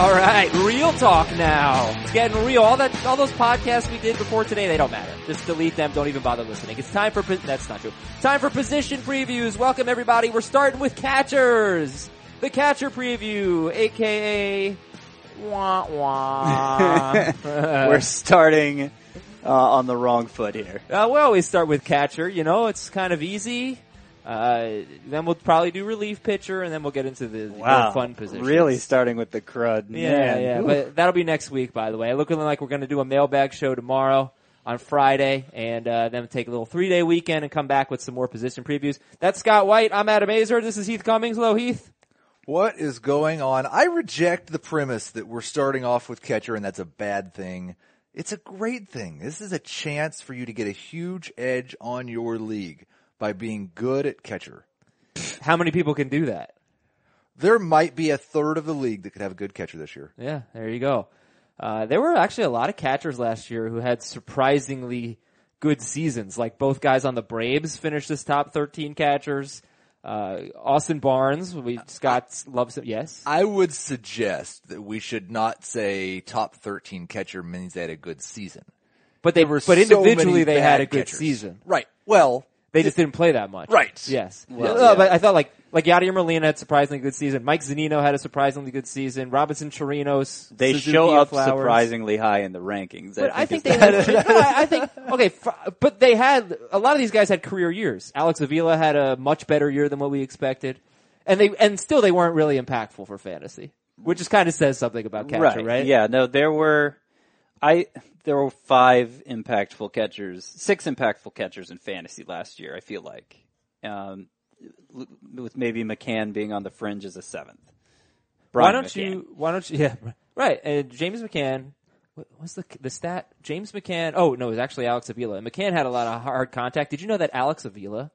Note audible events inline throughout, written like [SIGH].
All right, real talk now. It's getting real. All that, all those podcasts we did before today, they don't matter. Just delete them. Don't even bother listening. It's time for, that's not true. Time for position previews. Welcome everybody. We're starting with catchers. The catcher preview, aka wah wah. [LAUGHS] We're starting uh, on the wrong foot here. Uh, we always start with catcher. You know, it's kind of easy. Uh, then we'll probably do relief pitcher, and then we'll get into the Wow, fun position. Really starting with the crud. Yeah, Man. yeah. Ooh. But that'll be next week, by the way. Looking like we're going to do a mailbag show tomorrow on Friday, and uh, then take a little three day weekend and come back with some more position previews. That's Scott White. I'm Adam Aizer. This is Heath Cummings. Hello, Heath. What is going on? I reject the premise that we're starting off with catcher and that's a bad thing. It's a great thing. This is a chance for you to get a huge edge on your league by being good at catcher. How many people can do that? There might be a third of the league that could have a good catcher this year. Yeah, there you go. Uh, there were actually a lot of catchers last year who had surprisingly good seasons. Like both guys on the Braves finished as top 13 catchers. Uh, Austin Barnes, we Scott loves him. Yes. I would suggest that we should not say top 13 catcher means they had a good season. But they, were but so individually they had a good catchers. season. Right. Well, They just didn't play that much. Right. Yes. Well, No, yeah. Oh, but I thought like like Yadier Molina had a surprisingly good season. Mike Zunino had a surprisingly good season. Robinson Chirinos. They Suzuki show up Flowers. surprisingly high in the rankings. But I think is they. the- [LAUGHS] no, I, I think okay, but they had a lot of these guys had career years. Alex Avila had a much better year than what we expected, and they and still they weren't really impactful for fantasy, which just kind of says something about catcher, right? Yeah, no, there were, I, there were five impactful catchers, six impactful catchers in fantasy last year, I feel like. Um, with maybe McCann being on the fringe as a seventh. Why don't McCann. you? Why don't you? Yeah, right. And James McCann. What, what's the the stat? James McCann. Oh no, it was actually Alex Avila. McCann had a lot of hard contact. Did you know that Alex Avila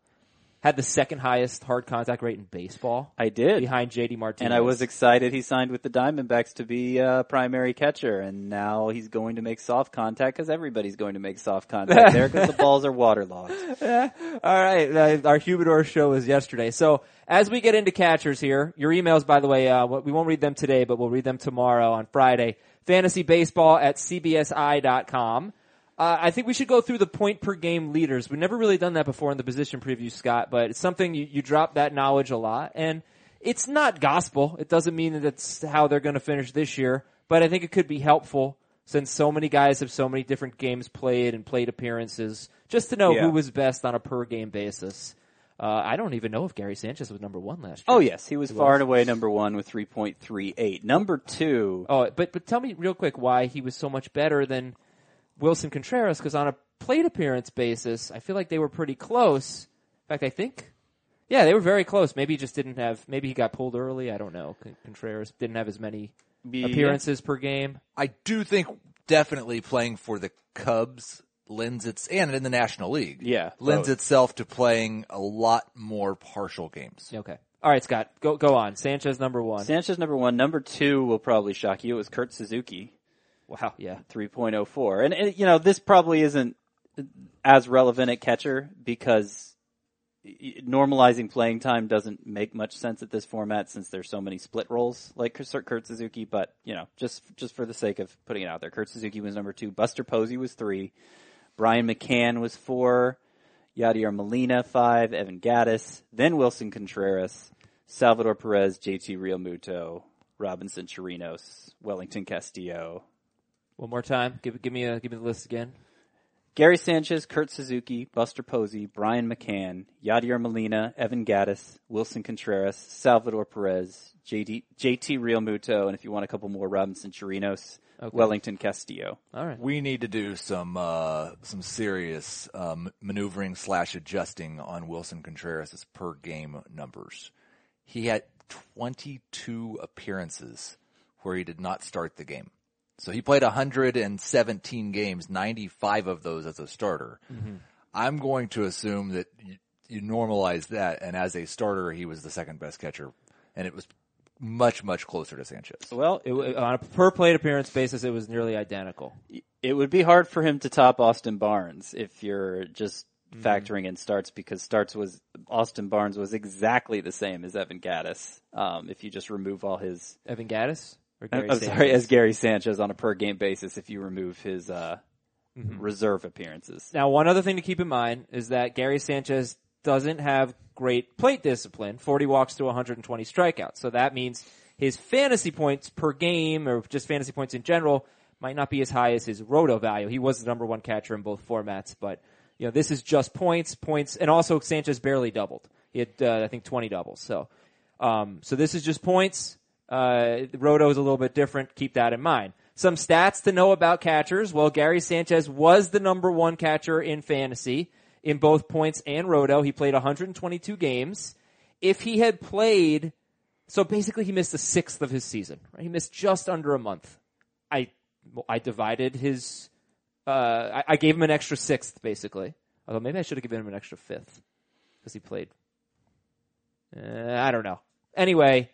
had the second highest hard contact rate in baseball? I did. behind JD Martinez. And I was excited he signed with the Diamondbacks to be a primary catcher, and now he's going to make soft contact because everybody's going to make soft contact there because the [LAUGHS] balls are waterlogged. All right, uh, our Humidor show was yesterday. So as we get into catchers here, your emails, by the way, uh, we won't read them today, but we'll read them tomorrow on Friday. Fantasybaseball at cbsi.com. Uh, I think we should go through the point per game leaders. We've never really done that before in the position preview, Scott, but it's something you, you drop that knowledge a lot. And it's not gospel. It doesn't mean that it's how they're going to finish this year, but I think it could be helpful since so many guys have so many different games played and played appearances just to know Yeah. who was best on a per game basis. Uh, I don't even know if Gary Sanchez was number one last year. Oh yes, he was far and away number one with 3.38. Number two, Oh, but but tell me real quick why he was so much better than Willson Contreras because on a plate appearance basis, I feel like they were pretty close. In fact, I think, yeah, they were very close. Maybe he just didn't have. Maybe he got pulled early. I don't know. Contreras didn't have as many Yeah. appearances per game. I do think definitely playing for the Cubs lends its and in the National League. Yeah, lends both. itself to playing a lot more partial games. Okay. All right, Scott, go go on. Sanchez number one. Sanchez number one. Number two will probably shock you. It was Kurt Suzuki, wow. Yeah. 3.04. And, and you know this probably isn't as relevant at catcher because normalizing playing time doesn't make much sense at this format since there's so many split roles like Kurt Suzuki. But you know, just just for the sake of putting it out there, Kurt Suzuki was number two. Buster Posey was three. Brian McCann was four. Yadier Molina five. Evan Gattis. Then Willson Contreras. Salvador Perez. JT Realmuto. Robinson Chirinos. Welington Castillo. One more time. Give give me a give me the list again. Gary Sanchez, Kurt Suzuki, Buster Posey, Brian McCann, Yadier Molina, Evan Gattis, Willson Contreras, Salvador Perez, JD, JT Realmuto, and if you want a couple more, Robinson Chirinos, Okay. Welington Castillo. All right. We need to do some uh, some serious um, maneuvering slash adjusting on Willson Contreras' per game numbers. He had 22 appearances where he did not start the game. So he played 117 games, 95 of those as a starter. I'm going to assume that you, you normalize that, and as a starter, he was the second best catcher, and it was much much closer to Sanchez. Well, It, on a per plate appearance basis, it was nearly identical. it would be hard for him to top Austin Barnes if you're just factoring in starts because starts was Austin Barnes was exactly the same as Evan Gattis. Um, if you just remove all his Evan Gattis? Or for Gary I'm Sanchez. sorry, as Gary Sanchez on a per game basis if you remove his uh, Mm-hmm. reserve appearances. Now, one other thing to keep in mind is that Gary Sanchez doesn't have great plate discipline. 40 walks to 120 strikeouts. So that means his fantasy points per game or just fantasy points in general might not be as high as his roto value. He was the number one catcher in both formats, but you know, this is just points, points, and also Sanchez barely doubled. He had, uh, I think 20 doubles. So, um, so this is just points. Uh, Roto is a little bit different. Keep that in mind. Some stats to know about catchers. Well, Gary Sanchez was the number one catcher in fantasy in both points and Roto. He played 122 games. If he had played, so basically he missed a sixth of his season. Right? He missed just under a month. I, I divided his, uh, I, I gave him an extra sixth basically. Although maybe I should have given him an extra fifth because he played. Uh, I don't know. Anyway,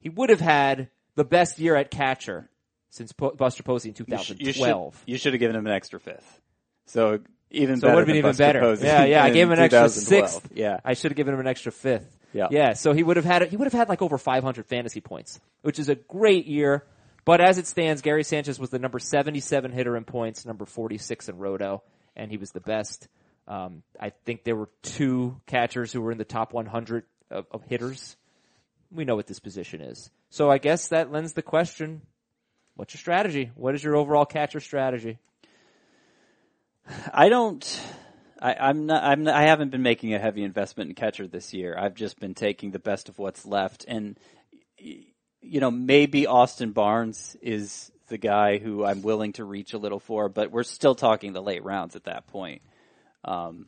he would have had the best year at catcher since po- Buster Posey in You, sh- 2012. you should you should have given him an extra fifth. So even So better would have been even Buster better. Posey Yeah, yeah. I gave him an extra 2012. sixth. Yeah. I should have given him an extra fifth. Yeah. Yeah. So he would have had he would have had like over 500 fantasy points, which is a great year. But as it stands, Gary Sanchez was the number 77 hitter in points, number 46 in Roto, and he was the best. Um, I think there were two catchers who were in the top 100 of, of hitters. We know what this position is. So I guess that lends the question, what's your strategy? What is your overall catcher strategy? I don't. I, I'm not. I'm. Not, I haven't been making a heavy investment in catcher this year. I've just been taking the best of what's left, and you know, maybe Austin Barnes is the guy who I'm willing to reach a little for, but we're still talking the late rounds at that point. Um,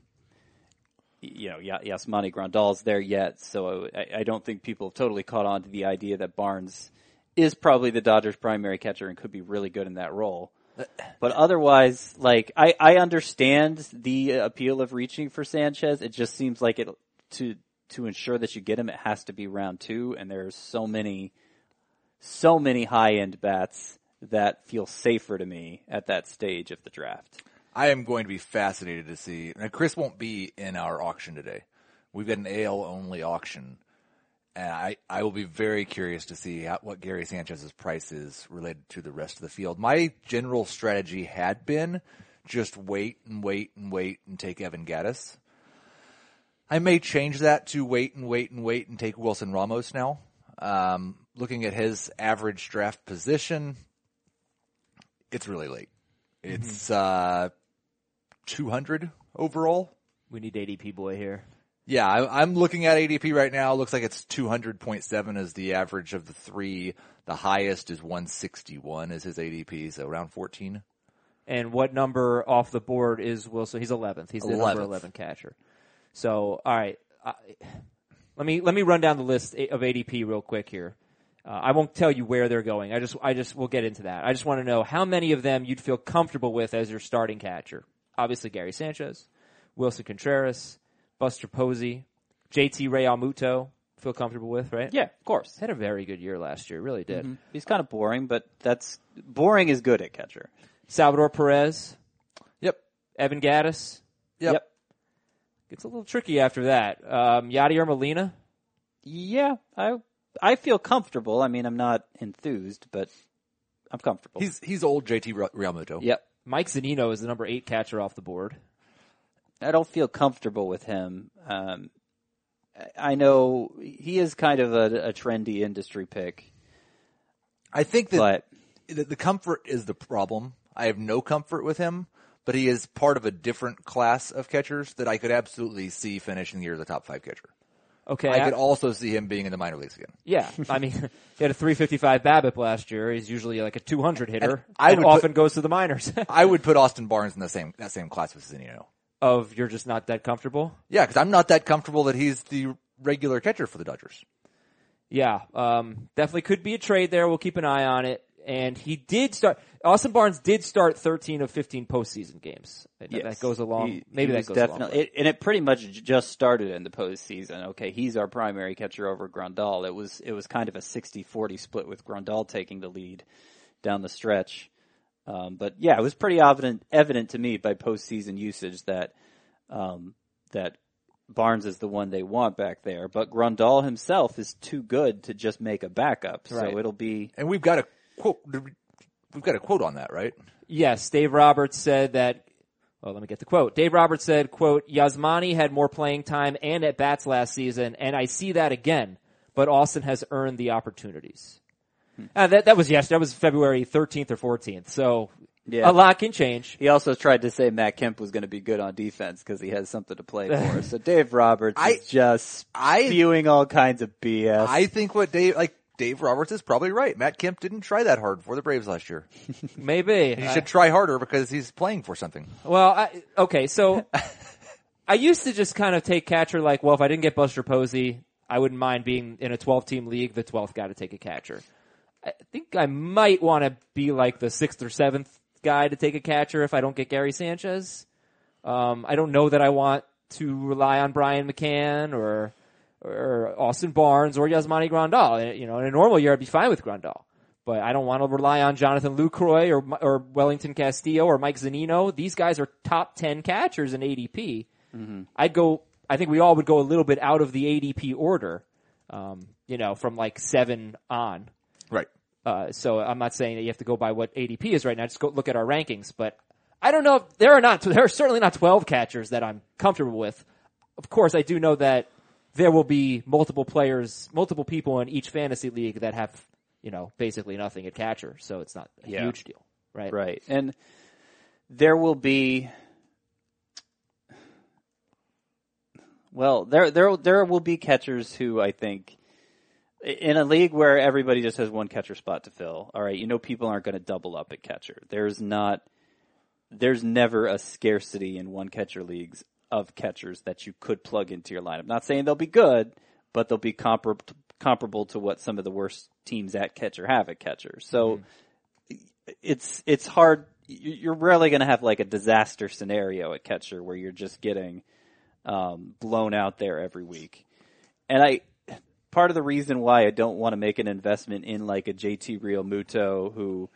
you know, Ya- Yasmani Grandal's there yet, so I, I don't think people have totally caught on to the idea that Barnes is probably the Dodgers' primary catcher and could be really good in that role. Uh, but otherwise, like I, I understand the appeal of reaching for Sanchez. It just seems like it to to ensure that you get him, it has to be round two, and there's so many, so many high end bats that feel safer to me at that stage of the draft. I am going to be fascinated to see. Now, Chris won't be in our auction today. We've got an AL only auction, and I, I will be very curious to see how, what Gary Sanchez's price is related to the rest of the field. My general strategy had been just wait and wait and wait and take Evan Gattis. I may change that to wait and wait and wait and take Wilson Ramos now. Um, looking at his average draft position, it's really late. It's uh, 200 overall. We need ADP boy here. Yeah, I, I'm looking at ADP right now. Looks like it's 200.7 is the average of the three. The highest is 161 is his ADP, so around 14. And what number off the board is Wilson? He's 11th. He's the number 11 catcher. So, all right. I, let me let me run down the list of ADP real quick here. Uh, I won't tell you where they're going. I just I just we'll get into that. I just want to know how many of them you'd feel comfortable with as your starting catcher. Obviously, Gary Sanchez, Willson Contreras, Buster Posey, JT Realmuto. Feel comfortable with, right? Yeah, of course. Had a very good year last year. Really did. He's kind of boring, but that's boring is good at catcher. Salvador Perez, Yep. Evan Gattis. Yep. Gets a little tricky after that. Um, Yadier Molina. Yeah, I I feel comfortable. I mean, I'm not enthused, but I'm comfortable. He's he's old JT Ra- Realmuto. yep. Mike Zunino is the number eight catcher off the board. I don't feel comfortable with him. Um, I- I know he is kind of a, a trendy industry pick, I think that but the, the comfort is the problem. I have no comfort with him, but he is part of a different class of catchers that I could absolutely see finishing the year as a top five catcher. Okay. I could also see him being in the minor leagues again. yeah. I mean, [LAUGHS] he had a 355 BABIP last year. He's usually like a 200 hitter. And I and would put- often goes to the minors. [LAUGHS] I would put Austin Barnes in the same that same class with Zunino. of you're just not that comfortable. Yeah, because I'm not that comfortable that he's the regular catcher for the Dodgers. Yeah, um, definitely could be a trade there. We'll keep an eye on it. And he did start. Austin Barnes did start 13 of 15 postseason games. That- That goes along. he- maybe he that was goes along. definitely, it, and it pretty much just started in the postseason. Okay, he's our primary catcher over Grandal. It was it was kind of a 60-40 split with Grandal taking the lead down the stretch. Um, but yeah, it was pretty evident evident to me by postseason usage that um, that Barnes is the one they want back there. But Grandal himself is too good to just make a backup. So it'll be And we've got a quote. We've got a quote on that, right? Yes, Dave Roberts said that. Well, let me get the quote. Dave Roberts said, "quote Yasmani had more playing time and at bats last season, and I see that again. But Austin has earned the opportunities." Uh, that that was yesterday. That was February 13th or 14th. So Yeah. a lot can change. He also tried to say Matt Kemp was going to be good on defense because he has something to play for. [LAUGHS] so Dave Roberts I- is just I- spewing all kinds of BS. I think what Dave like Dave Roberts is probably right. Matt Kemp didn't try that hard for the Braves last year. [LAUGHS] Maybe He should try harder because he's playing for something. Well, I, okay, so [LAUGHS] I used to just kind of take catcher like, well, if I didn't get Buster Posey, I wouldn't mind being in a 12 team league, the 12th guy to take a catcher. I think I might want to be like the sixth or seventh guy to take a catcher if I don't get Gary Sanchez. Um, I don't know that I want to rely on Brian McCann or or Austin Barnes or Yasmani Grandal. You know, in a normal year, I'd be fine with Grandal. But I don't want to rely on Jonathan Lucroy or or Welington Castillo or Mike Zunino. These guys are top ten catchers in ADP. I'd go. I think we all would go a little bit out of the ADP order. Um, you know, from like seven on. Right. Uh, so I'm not saying that you have to go by what ADP is right now. Just go look at our rankings. But I don't know. If, there are not. There are certainly not 12 catchers that I'm comfortable with. Of course, I do know that there will be multiple players, multiple people in each fantasy league that have, you know, basically nothing at catcher. So it's not a Yeah. huge deal, right? Right. And there will be well, there there there will be catchers who I think in a league where everybody just has one catcher spot to fill. All right, you know people aren't going to double up at catcher. There's not there's never a scarcity in one catcher leagues of catchers that you could plug into your lineup. Not saying they'll be good, but they'll be comparable comparable to what some of the worst teams at catcher have at catcher. So it's it's hard. you- You're rarely going to have like a disaster scenario at catcher where you're just getting um, blown out there every week. And I part of the reason why I don't want to make an investment in like a JT Realmuto who,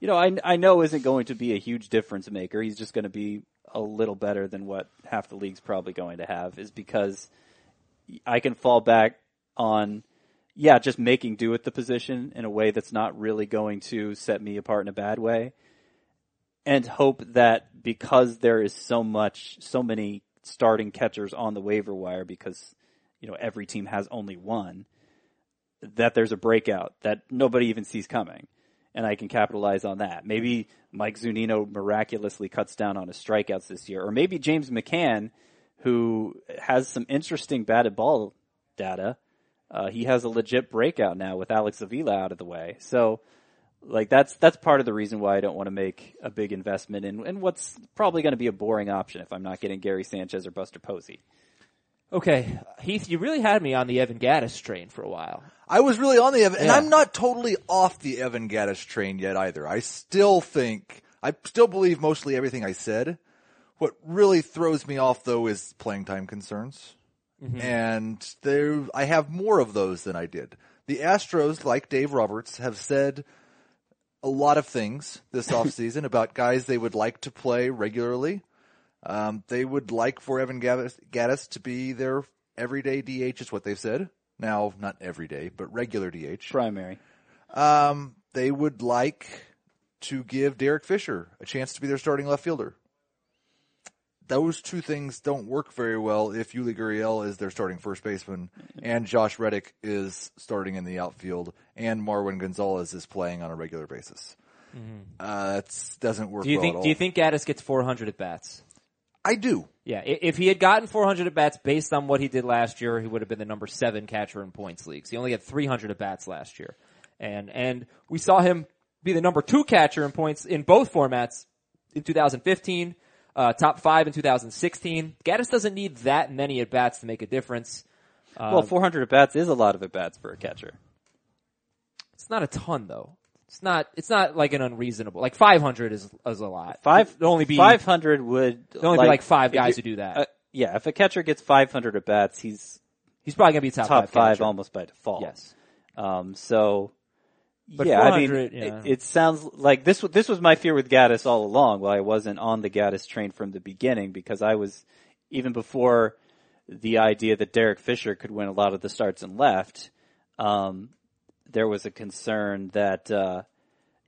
you know, I I know isn't going to be a huge difference maker. He's just going to be a little better than what half the league's probably going to have is because I can fall back on yeah, just making do with the position in a way that's not really going to set me apart in a bad way. And hope that because there is so much, so many starting catchers on the waiver wire because, you know, every team has only one, that there's a breakout that nobody even sees coming. And I can capitalize on that. Maybe Mike Zunino miraculously cuts down on his strikeouts this year. Or maybe James McCann, who has some interesting batted ball data, uh, he has a legit breakout now with Alex Avila out of the way. So, like that's that's part of the reason why I don't want to make a big investment in, in what's probably going to be a boring option if I'm not getting Gary Sanchez or Buster Posey. Okay, Heath, you really had me on the Evan Gattis train for a while. I was really on the Evan, and I'm not totally off the Evan Gattis train yet either. I still think, I still believe mostly everything I said. What really throws me off though is playing time concerns. Mm-hmm. And there, I have more of those than I did. The Astros, like Dave Roberts, have said a lot of things this [LAUGHS] offseason about guys they would like to play regularly. Um, they would like for Evan Gattis, Gattis to be their everyday DH is what they've said. Now, not every day, but regular DH. Primary. Um, they would like to give Derek Fisher a chance to be their starting left fielder. Those two things don't work very well if Yuli Gurriel is their starting first baseman and Josh Reddick is starting in the outfield and Marwin Gonzalez is playing on a regular basis. Uh, that doesn't work Do you well think? at all. Do you think Gattis gets 400 at bats? I do. Yeah, if he had gotten 400 at bats based on what he did last year, he would have been the number seven catcher in points leagues. He only had 300 at bats last year, and and we saw him be the number two catcher in points in both formats in 2015, uh, top five in 2016. Gattis doesn't need that many at bats to make a difference. well, 400 at bats is a lot of at bats for a catcher. It's not a ton though. It's not. It's not like an unreasonable. Like 500 is is a lot. Five It'd only be 500 would There'd only be like five guys who do that. Uh, yeah, if a catcher gets 500 at bats, he's He's probably gonna be top, top five. five catcher. almost by default. Yes. Um, so, But yeah, I mean, 400, it, yeah. it sounds like this. w- This was my fear with Gattis all along. While I wasn't on the Gattis train from the beginning, because I was even before the idea that Derek Fisher could win a lot of the starts and left. Um, there was a concern that uh,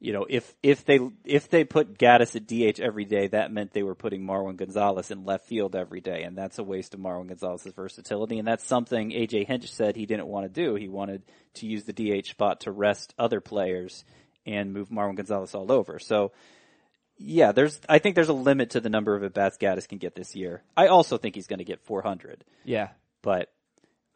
you know, if if they if they put Gattis at DH every day, that meant they were putting Marwin Gonzalez in left field every day, and that's a waste of Marwin Gonzalez's versatility. And that's something AJ Hinch said he didn't want to do. He wanted to use the DH spot to rest other players and move Marwin Gonzalez all over. So, yeah, there's I think there's a limit to the number of at bats Gattis can get this year. I also think he's going to get 400, Yeah. but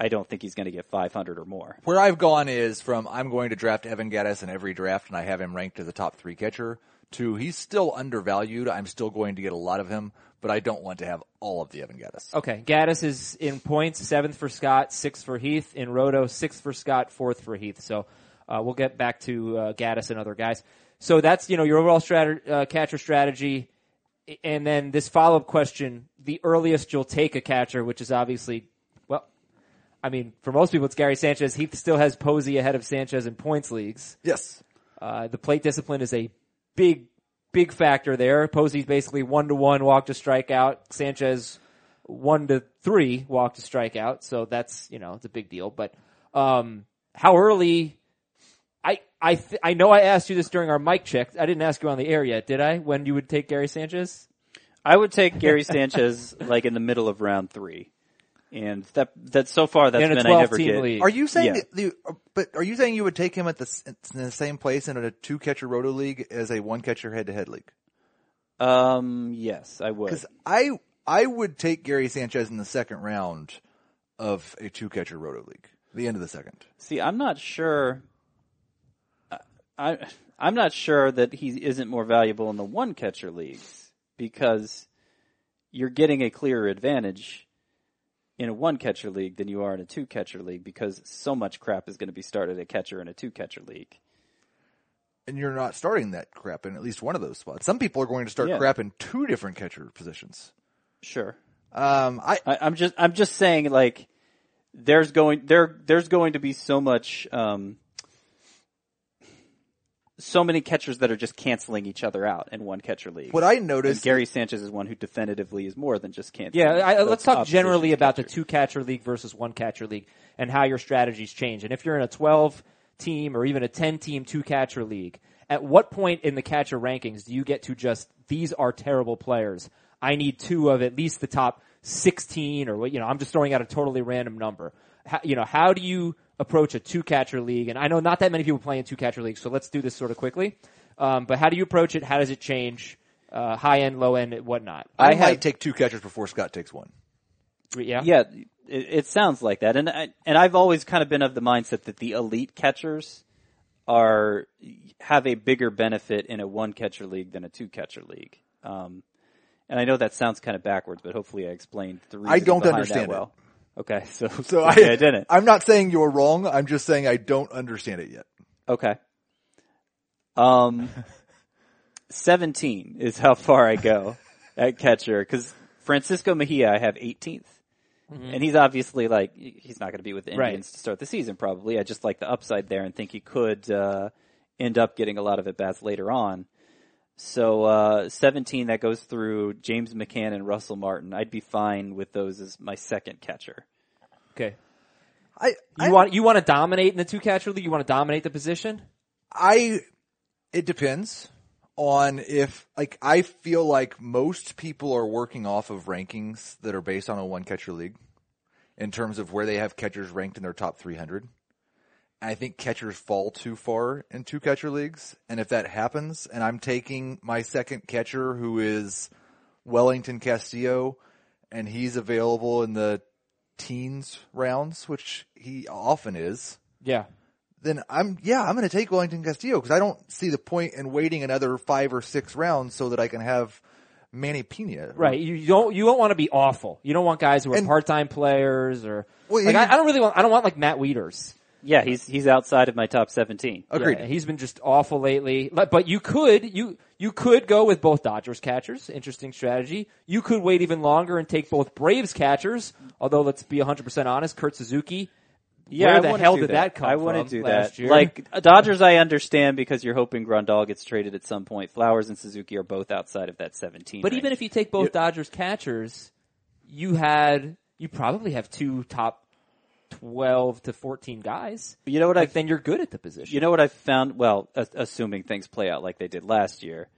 I don't think he's going to get 500 or more. Where I've gone is from I'm going to draft Evan Gattis in every draft and I have him ranked as a top three catcher to he's still undervalued. I'm still going to get a lot of him, but I don't want to have all of the Evan Gattis. Okay. Gattis is in points, seventh for Scott, sixth for Heath. In Roto, sixth for Scott, fourth for Heath. So uh, we'll get back to uh, Gattis and other guys. So that's you know your overall strat- uh, catcher strategy, and then this follow up question: the earliest you'll take a catcher, which is obviously well, I mean for most people it's Gary Sanchez. He still has Posey ahead of Sanchez in points leagues. Yes. Uh, the plate discipline is a big, big factor there. Posey's basically one to one walk to strikeout. Sanchez one to three walk to strikeout. So that's you know it's a big deal. But um, how early? I I th- I know I asked you this during our mic check. I didn't ask you on the air yet, did I? When you would take Gary Sanchez? I would take Gary Sanchez like in the middle of round three, and that that so far that's In a been I never team get. league. Are you saying Yeah. that the, but are you saying you would take him at the, in the same place in a two catcher roto league as a one catcher head to head league? Um, yes, I would. Because I I would take Gary Sanchez in the second round of a two catcher roto league, the end of the second. See, I'm not sure. I, I I'm not sure that he isn't more valuable in the one catcher leagues because you're getting a clearer advantage in a one catcher league than you are in a two catcher league because so much crap is going to be started at catcher in a two catcher league. And you're not starting that crap in at least one of those spots. Some people are going to start Yeah. crap in two different catcher positions. Sure. Um, I I, I'm just I'm just saying like there's going there there's going to be so much um so many catchers that are just canceling each other out in one catcher league. what I And noticed Gary Sanchez is one who definitively is more than just canceling. Yeah, I, let's talk generally about the two catcher league versus one catcher league and how your strategies change. And if you're in a 12 team or even a 10 team two catcher league, at what point in the catcher rankings do you get to just these are terrible players? I need two of at least the top 16 or what, you know, I'm just throwing out a totally random number. How, you know, how do you approach a two catcher league? And I know not that many people play in two catcher leagues, so let's do this sort of quickly. Um, but how do you approach it? How does it change? Uh, high end, low end, whatnot. I, I might have- take two catchers before Scott takes one. Yeah. Yeah, it, it sounds like that, and I, and I've always kind of been of the mindset that the elite catchers are have a bigger benefit in a one catcher league than a two catcher league. Um, and I know that sounds kind of backwards, but hopefully I explained the reason. I don't behind understand that it. well. Okay, [LAUGHS] so So I, I didn't. I'm not saying you're wrong. I'm just saying I don't understand it yet. Okay. Um, [LAUGHS] 17 is how far I go at catcher because Francisco Mejia I have 18th. And he's obviously like, he's not going to be with the Right. Indians to start the season probably. I just like the upside there and think he could, uh, end up getting a lot of at bats later on. So, uh, 17 that goes through James McCann and Russell Martin. I'd be fine with those as my second catcher. Okay. I You I, want you want to dominate in the two catcher league? You want to dominate the position? I it depends on if like I feel like most people are working off of rankings that are based on a one catcher league in terms of where they have catchers ranked in their top 300. I think catchers fall too far in two catcher leagues. And if that happens and I'm taking my second catcher who is Welington Castillo and he's available in the teens rounds, which he often is, Yeah. then I'm yeah I'm going to take Welington Castillo because I don't see the point in waiting another five or six rounds so that I can have Manny Pena. Right. You don't you don't want to be awful. You don't want guys who are And- part time players or Well, like I, I don't really want I don't want like Matt Wieters. Yeah, he's, he's outside of my top 17. Agreed. Yeah, he's been just awful lately. But but you could you you could go with both Dodgers catchers. Interesting strategy. You could wait even longer and take both Braves catchers. Although let's be 100% honest, Kurt Suzuki. Yeah, where I the wanna hell do did that, come I from? want to do last that. Year? Like uh, Dodgers, I understand because you're hoping Grandal gets traded at some point. Flowers and Suzuki are both outside of that 17. But range. even if you take both Dodgers catchers, you had you probably have two top twelve to fourteen guys, You know what I then you're good at the position. You know what I found? Well, a- assuming things play out like they did last year,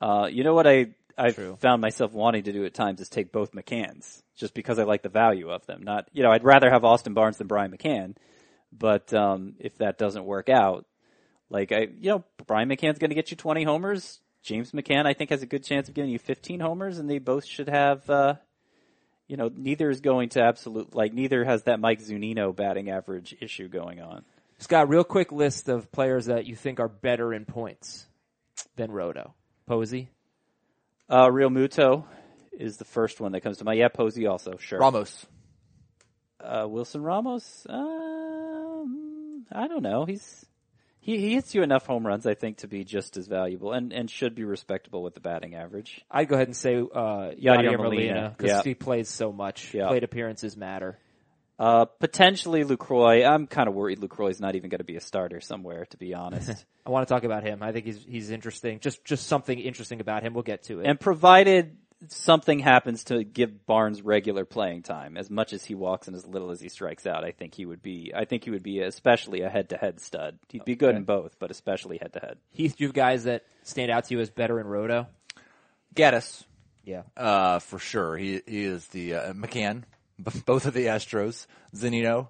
uh, you know what I I found myself wanting to do at times is take both McCanns, just because I like the value of them. Not, you know, I'd rather have Austin Barnes than Brian McCann, but um, if that doesn't work out, like I, you know, Brian McCann's going to get you 20 homers. James McCann, I think, has a good chance of getting you 15 homers, and they both should have. Uh, you know, neither is going to absolute like neither has that Mike Zunino batting average issue going on. Scott, real quick list of players that you think are better in points than Roto. Posey. Uh, Realmuto is the first one that comes to mind. Yeah, Posey also, sure. Ramos. Uh, Wilson Ramos, um, I don't know. He's he, he hits you enough home runs, I think, to be just as valuable and, and should be respectable with the batting average. I'd go ahead and say uh, Yadier Molina Molina, because yeah. he plays so much. Yeah. Plate appearances matter. Uh, potentially Lucroy. I'm kind of worried Lucroy's not even going to be a starter somewhere, to be honest. [LAUGHS] I want to talk about him. I think he's he's interesting. Just just something interesting about him. We'll get to it. and provided something happens to give Barnes regular playing time, as much as he walks and as little as he strikes out, I think he would be. I think he would be especially a head-to-head stud. He'd be good in both, but especially head-to-head. Heath, do you have guys that stand out to you as better in Roto? Gattis. Yeah. Uh, for sure. He, he is the, uh, McCann. Both of the Astros. Zunino.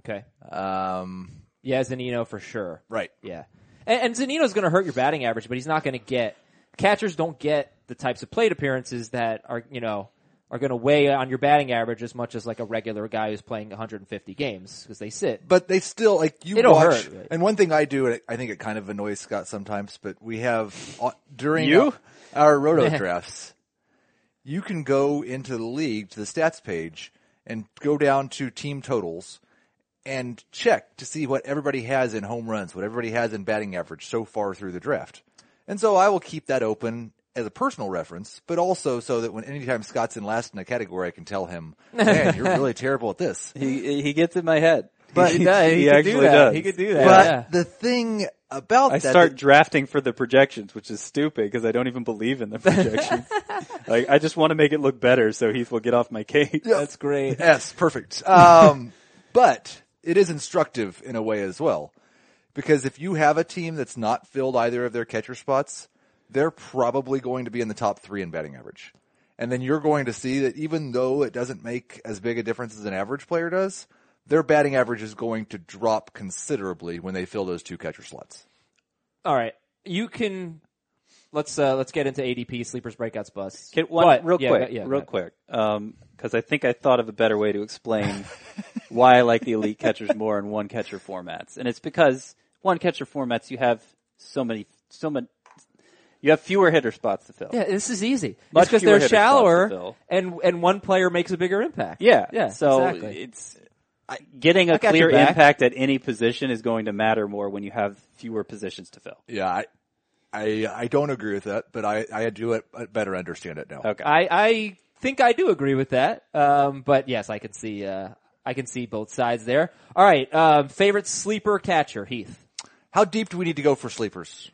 Okay. Um, Yeah, Zunino for sure. right. Yeah. And, and Zunino's going to hurt your batting average, but he's not going to get. Catchers don't get the types of plate appearances that are, you know, are going to weigh on your batting average as much as like a regular guy who's playing 150 games because they sit. But they still like you It'll watch. hurt, right? And one thing I do, and I think it kind of annoys Scott sometimes, but we have uh, during You? our, our roto [LAUGHS] drafts, you can go into the league to the stats page and go down to team totals and check to see what everybody has in home runs, what everybody has in batting average so far through the draft. And so I will keep that open as a personal reference, but also so that when anytime Scott's in last in a category, I can tell him, [LAUGHS] man, you're really terrible at this. He he gets in my head. [LAUGHS] But he does. He, he could actually do that. does. He could do that. But yeah. the thing about I that, start drafting for the projections, which is stupid because I don't even believe in the [LAUGHS] projections. like I just want to make it look better, so Heath will get off my case. That's great. yes, perfect. Um, but it is instructive in a way as well, because if you have a team that's not filled either of their catcher spots, they're probably going to be in the top three in batting average. And then you're going to see that even though it doesn't make as big a difference as an average player does, their batting average is going to drop considerably when they fill those two catcher slots. All right. You can. Let's uh let's get into ADP sleepers breakouts bus. Can, one, But- real yeah, quick, yeah, real go quick, because I think I thought of a better way to explain [LAUGHS] why I like the elite catchers more in one catcher formats, and it's because one catcher formats you have so many, so many, you have fewer hitter spots to fill. Yeah, this is easy. Much because they're hitter spots to shallower, and and one player makes a bigger impact. Yeah, yeah. So exactly. it's getting a clear impact at any position is going to matter more when you have fewer positions to fill. Yeah, I, I, I don't agree with that, but I, I do it better understand it now. Okay. I I think I do agree with that. Um, but yes, I can see uh I can see both sides there. All right. Um, favorite sleeper catcher, Heath. How deep do we need to go for sleepers?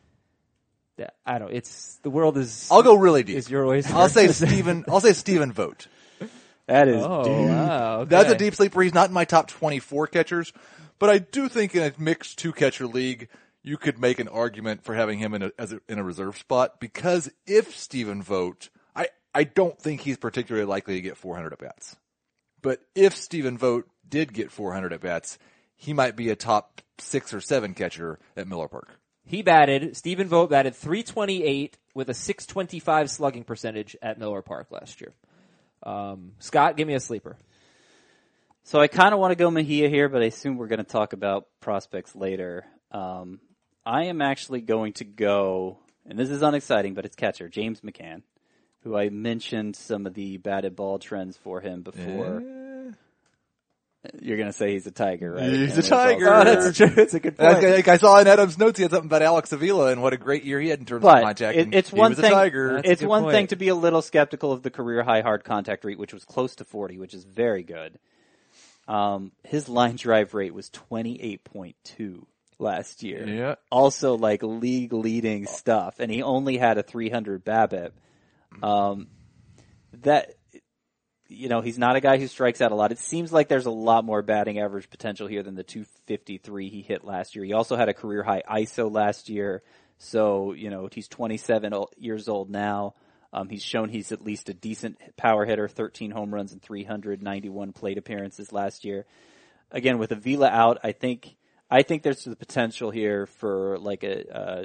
Yeah, I don't. It's the world is. I'll go really deep. Is your oyster. I'll say [LAUGHS] Stephen. I'll say Stephen Vogt. that is Oh deep. wow. Okay. That's a deep sleeper. He's not in my top 24 catchers, but I do think in a mixed two catcher league, you could make an argument for having him in a, as a, in a reserve spot because if Stephen Vogt, I, I don't think he's particularly likely to get 400 at bats. But if Stephen Vogt did get 400 at bats, he might be a top six or seven catcher at Miller Park. He batted. Stephen Vogt batted 328 with a 625 slugging percentage at Miller Park last year. Um, Scott, give me a sleeper. So I kind of want to go Mejia here, but I assume we're going to talk about prospects later. Um, I am actually going to go, and this is unexciting, but it's catcher James McCann, who I mentioned some of the batted ball trends for him before. You're going to say he's a tiger, right? He's And a it's also- tiger. Oh, that's true. It's a good point. Like, like I saw in Adam's notes, he had something about Alex Avila and what a great year he had in terms of But contact. it, and it's he one was thing. A tiger. That's a It's one point. thing to be a little skeptical of the career high hard contact rate, which was close to 40, which is very good. Um, his line drive rate was 28.2 last year. Yeah. Also, like league leading stuff, and he only had a 300 BABIP. Um, that you know, he's not a guy who strikes out a lot. It seems like there's a lot more batting average potential here than the 253 he hit last year. He also had a career high ISO last year. So, you know, he's 27 years old now. Um, he's shown he's at least a decent power hitter, 13 home runs and 391 plate appearances last year. Again, with Avila out, I think, I think there's the potential here for like a, uh,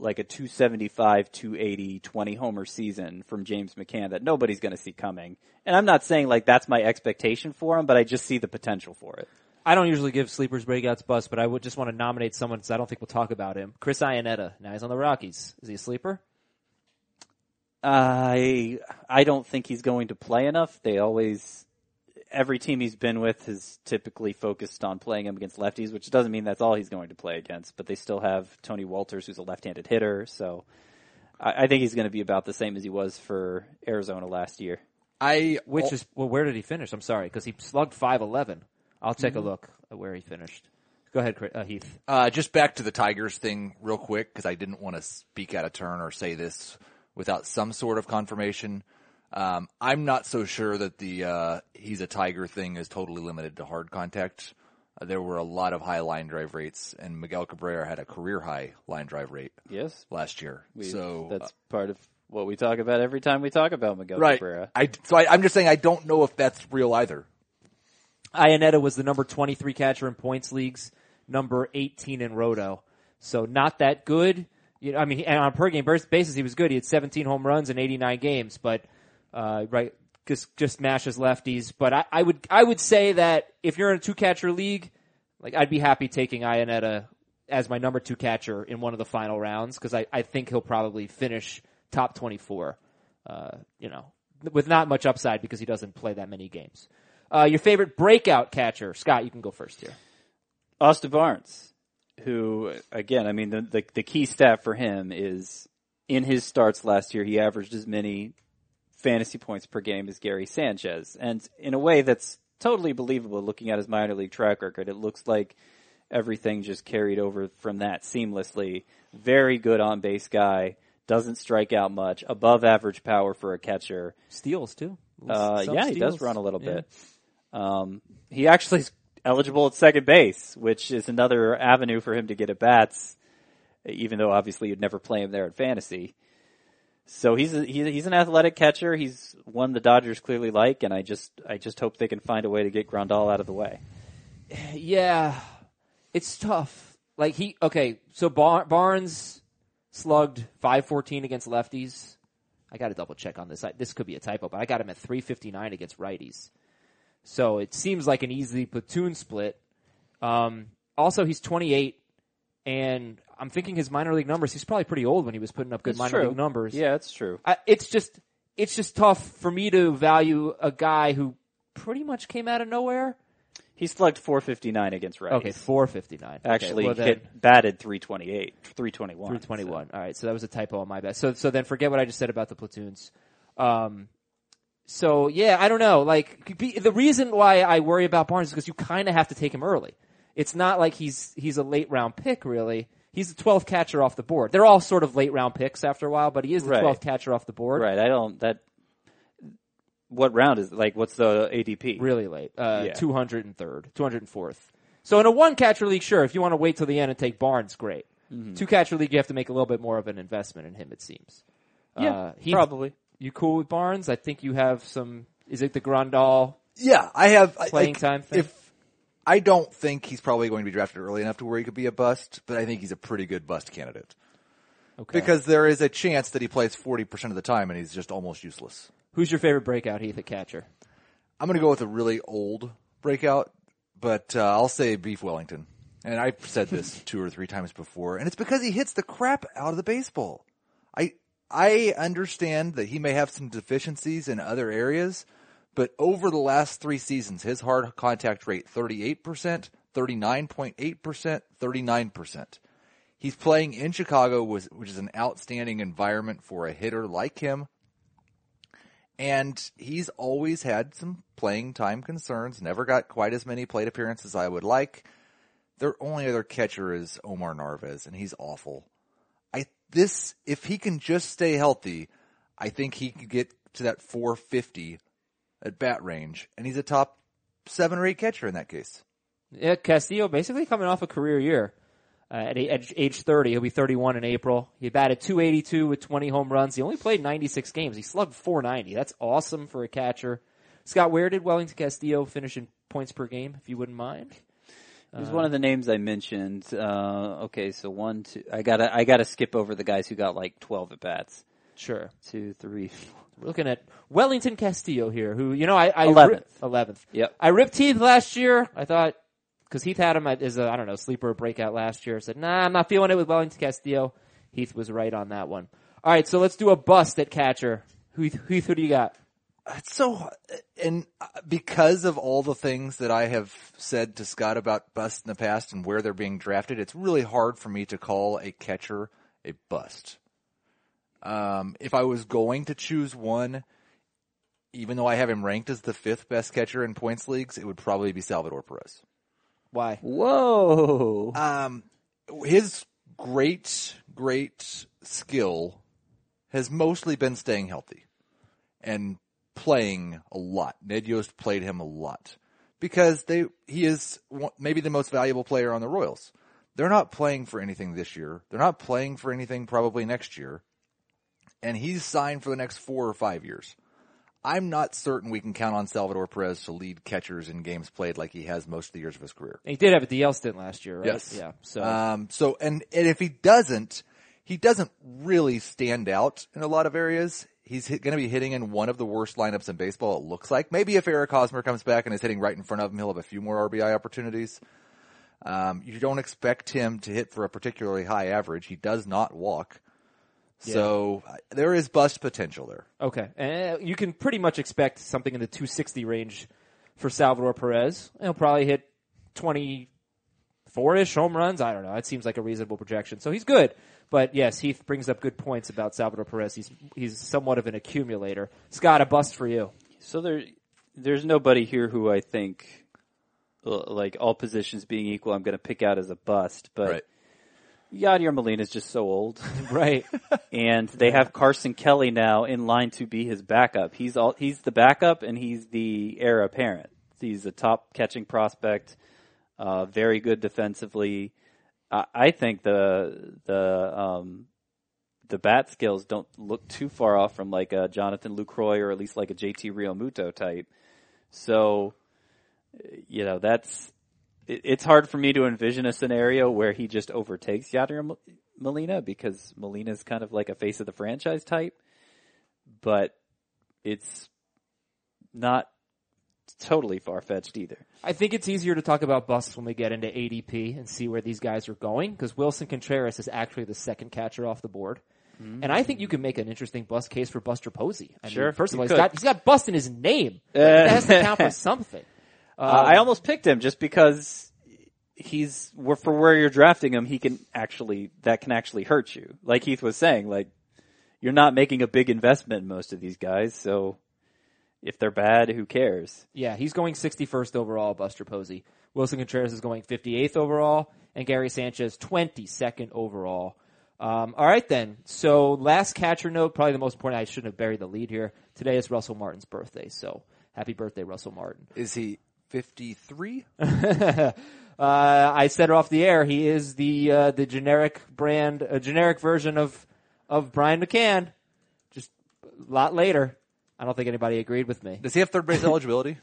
like a 275, 280, 20 homer season from James McCann that nobody's going to see coming. And I'm not saying like that's my expectation for him, but I just see the potential for it. I don't usually give sleepers breakouts bust, but I would just want to nominate someone because I don't think we'll talk about him. Chris Iannetta. Now he's on the Rockies. Is he a sleeper? I I don't think he's going to play enough. They always every team he's been with has typically focused on playing him against lefties, which doesn't mean that's all he's going to play against. But they still have Tony Wolters, who's a left-handed hitter, so I, I think he's going to be about the same as he was for Arizona last year. I Which is well, where did he finish? I'm sorry, because he slugged 511. I'll take a look at where he finished. Go ahead, Chris- uh, Heath. Uh, just back to the Tigers thing real quick, because I didn't want to speak out of turn or say this without some sort of confirmation. Um, I'm not so sure that the uh, he's a Tiger thing is totally limited to hard contact. Uh, there were a lot of high line drive rates, and Miguel Cabrera had a career high line drive rate Yes, last year. so that's part of what we talk about every time we talk about Miguel right. Cabrera. I so I, I'm just saying I don't know if that's real either. Iannetta was the number 23 catcher in points leagues, number 18 in roto. So not that good. You know, I mean, and on a per game basis, he was good. He had 17 home runs in 89 games, but, uh, right, just, just mashes lefties. But I, I would, I would say that if you're in a two catcher league, like, I'd be happy taking Iannetta as my number two catcher in one of the final rounds because I, I think he'll probably finish top 24. Uh, you know, with not much upside because he doesn't play that many games. Uh, your favorite breakout catcher, Scott. You can go first here. Austin Barnes, who again, I mean, the, the the key stat for him is in his starts last year, he averaged as many fantasy points per game as Gary Sanchez, and in a way that's totally believable. Looking at his minor league track record, it looks like everything just carried over from that seamlessly. Very good on base guy, doesn't strike out much, above average power for a catcher. Steals too. Uh, yeah, he does run a little Yeah. bit. Um, he actually is eligible at second base, which is another avenue for him to get at bats, even though obviously you'd never play him there in fantasy. So he's a, he's an athletic catcher. He's one the Dodgers clearly like, and I just I just hope they can find a way to get Grandal out of the way. [SIGHS] Yeah, it's tough. Like he, okay, so Bar- Barnes slugged 514 against lefties. I got to double check on this. I, this could be a typo, but I got him at 359 against righties. So it seems like an easy platoon split. Um, also, he's 28, and I'm thinking his minor league numbers. He's probably pretty old when he was putting up good It's minor true. league numbers. Yeah, it's true. I, it's just it's just tough for me to value a guy who pretty much came out of nowhere. He slugged 459 against righties. Okay, 459. Okay, Actually, well then- hit batted 328, 321. 321. All right, so that was a typo on my bad. So so then forget what I just said about the platoons. Um, so yeah, I don't know. Like be, the reason why I worry about Barnes is because you kind of have to take him early. It's not like he's he's a late round pick really. He's the 12th catcher off the board. They're all sort of late round picks after a while, but he is the Right. 12th catcher off the board. Right. I don't that. What round is like? What's the ADP? Really late. Uh, Yeah. 203rd, 204th. So in a one catcher league, sure, if you want to wait till the end and take Barnes, great. Mm-hmm. Two catcher league, you have to make a little bit more of an investment in him, it seems. Yeah, uh, he- probably. You cool with Barnes? I think you have some. Is it the Grandal? Yeah, I have I- Playing like, time thing? If I don't think he's probably going to be drafted early enough to where he could be a bust, but I think he's a pretty good bust candidate Okay. because there is a chance that he plays forty percent of the time and he's just almost useless. who's your favorite breakout, Heath, at catcher? I'm going to go with a really old breakout, but uh, I'll say Beef Wellington. And I've said this [LAUGHS] two or three times before, and it's because he hits the crap out of the baseball. I I understand that he may have some deficiencies in other areas, but over the last three seasons, his hard contact rate 38%, 39.8%, 39%. He's playing in Chicago, which is an outstanding environment for a hitter like him and he's always had some playing time concerns. Never got quite as many plate appearances I would like. Their only other catcher is Omar Narvaez, and he's awful. I this if he can just stay healthy, I think he could get to that 450 at bat range, and he's a top seven or eight catcher in that case. Yeah, Castillo basically coming off a career year. Uh, at age, age 30, he'll be 31 in April. He batted 282 with 20 home runs. He only played 96 games. He slugged 490. That's awesome for a catcher. Scott, where did Welington Castillo finish in points per game, if you wouldn't mind? He was one of the names I mentioned. Uh, okay, so one, two. I gotta, I gotta skip over the guys who got like twelve at bats. Sure. Two, three, four. We're looking at Welington Castillo here, who, you know, I, I 11th. 11th. Yep. I ripped Heath last year. I thought, cause Heath had him as a, I don't know, sleeper breakout last year. I said, nah, I'm not feeling it with Welington Castillo. Heath was right on that one. All right, so let's do a bust at catcher. Heath, Heath who do you got? It's so, and uh, because of all the things that I have said to Scott about busts in the past and where they're being drafted, it's really hard for me to call a catcher a bust. Um, if I was going to choose one, even though I have him ranked as the fifth best catcher in points leagues, it would probably be Salvador Perez. Why? Whoa! Um, his great, great skill has mostly been staying healthy and playing a lot. Ned Yost played him a lot because they he is maybe the most valuable player on the Royals. They're not playing for anything this year. They're not playing for anything probably next year. And he's signed for the next four or five years. I'm not certain we can count on Salvador Perez to lead catchers in games played like he has most of the years of his career. He did have a DL stint last year, right? Yes. Yeah. So Um, so, and, and if he doesn't, he doesn't really stand out in a lot of areas. He's going to be hitting in one of the worst lineups in baseball, it looks like. Maybe if Eric Hosmer comes back and is hitting right in front of him, he'll have a few more RBI opportunities. Um, you don't expect him to hit for a particularly high average. He does not walk. So uh, there is bust potential there. Okay, and you can pretty much expect something in the 260 range for Salvador Perez. He'll probably hit 24-ish home runs. I don't know. It seems like a reasonable projection. So he's good. But yes, Heath brings up good points about Salvador Perez. He's he's somewhat of an accumulator. Scott, a bust for you. So there, there's nobody here who I think, uh, like all positions being equal, I'm going to pick out as a bust. But Right. Yadier Molina is just so old, [LAUGHS] Right. and they have Carson Kelly now in line to be his backup. He's all he's the backup, and he's the heir apparent. He's a top catching prospect, uh, very good defensively. I, I think the the um, the bat skills don't look too far off from like a Jonathan Lucroy or at least like a JT Realmuto type. So, you know, that's it's hard for me to envision a scenario where he just overtakes Yadier Molina because Molina's kind of like a face of the franchise type, but it's not totally far fetched either. I think it's easier to talk about busts when we get into ADP and see where these guys are going because Willson Contreras is actually the second catcher off the board. Mm-hmm. And I think you can make an interesting bust case for Buster Posey. I Sure, mean, first of all, he's got, he's got bust in his name. Uh, that has to count for [LAUGHS] something. Uh, I almost picked him just because he's for where you're drafting him. He can actually that can actually hurt you. Like Heath was saying, like you're not making a big investment in most of these guys. So if they're bad, who cares? Yeah, he's going 61st overall, Buster Posey. Willson Contreras is going 58th overall, and Gary Sanchez 22nd overall. Um, all right then. So last catcher note, probably the most important. I shouldn't have buried the lead here. Today is Russell Martin's birthday, so happy birthday, Russell Martin. Is he 53? [LAUGHS] uh, I said off the air. He is the uh, the generic brand, a generic version of of Brian McCann. Just a lot later. I don't think anybody agreed with me. Does he have third base [LAUGHS] eligibility?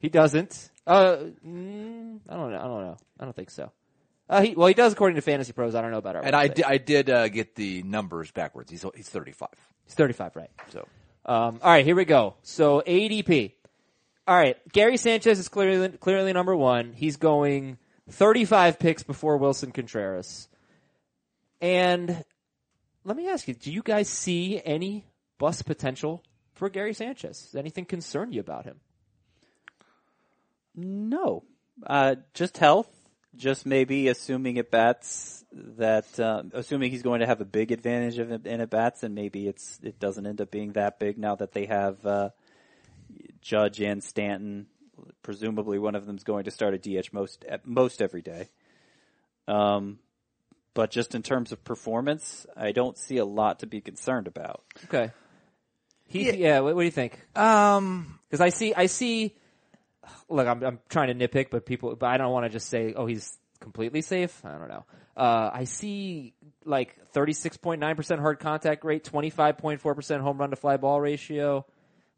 He doesn't. Uh, mm, I don't know. I don't know. I don't think so. Uh, he, well, he does according to Fantasy Pros. I don't know about our. And I website. did, I did uh, get the numbers backwards. He's he's 35. He's 35, right? So Um, all right, here we go. So ADP. All right, Gary Sanchez is clearly clearly number one. He's going 35 picks before Willson Contreras. And let me ask you: Do you guys see any bust potential for Gary Sanchez? Does anything concern you about him? No, uh, just health. Just maybe assuming at bats that uh, assuming he's going to have a big advantage of in at bats, and maybe it's it doesn't end up being that big now that they have uh, Judge and Stanton. Presumably, one of them's going to start a DH most at most every day. Um, but just in terms of performance, I don't see a lot to be concerned about. Okay. He, Yeah. yeah. what, what do you think? Um, Because I see, I see. Look, I'm, I'm trying to nitpick, but people, but I don't want to just say, oh, he's completely safe. I don't know. Uh, I see like 36.9% hard contact rate, 25.4% home run to fly ball ratio.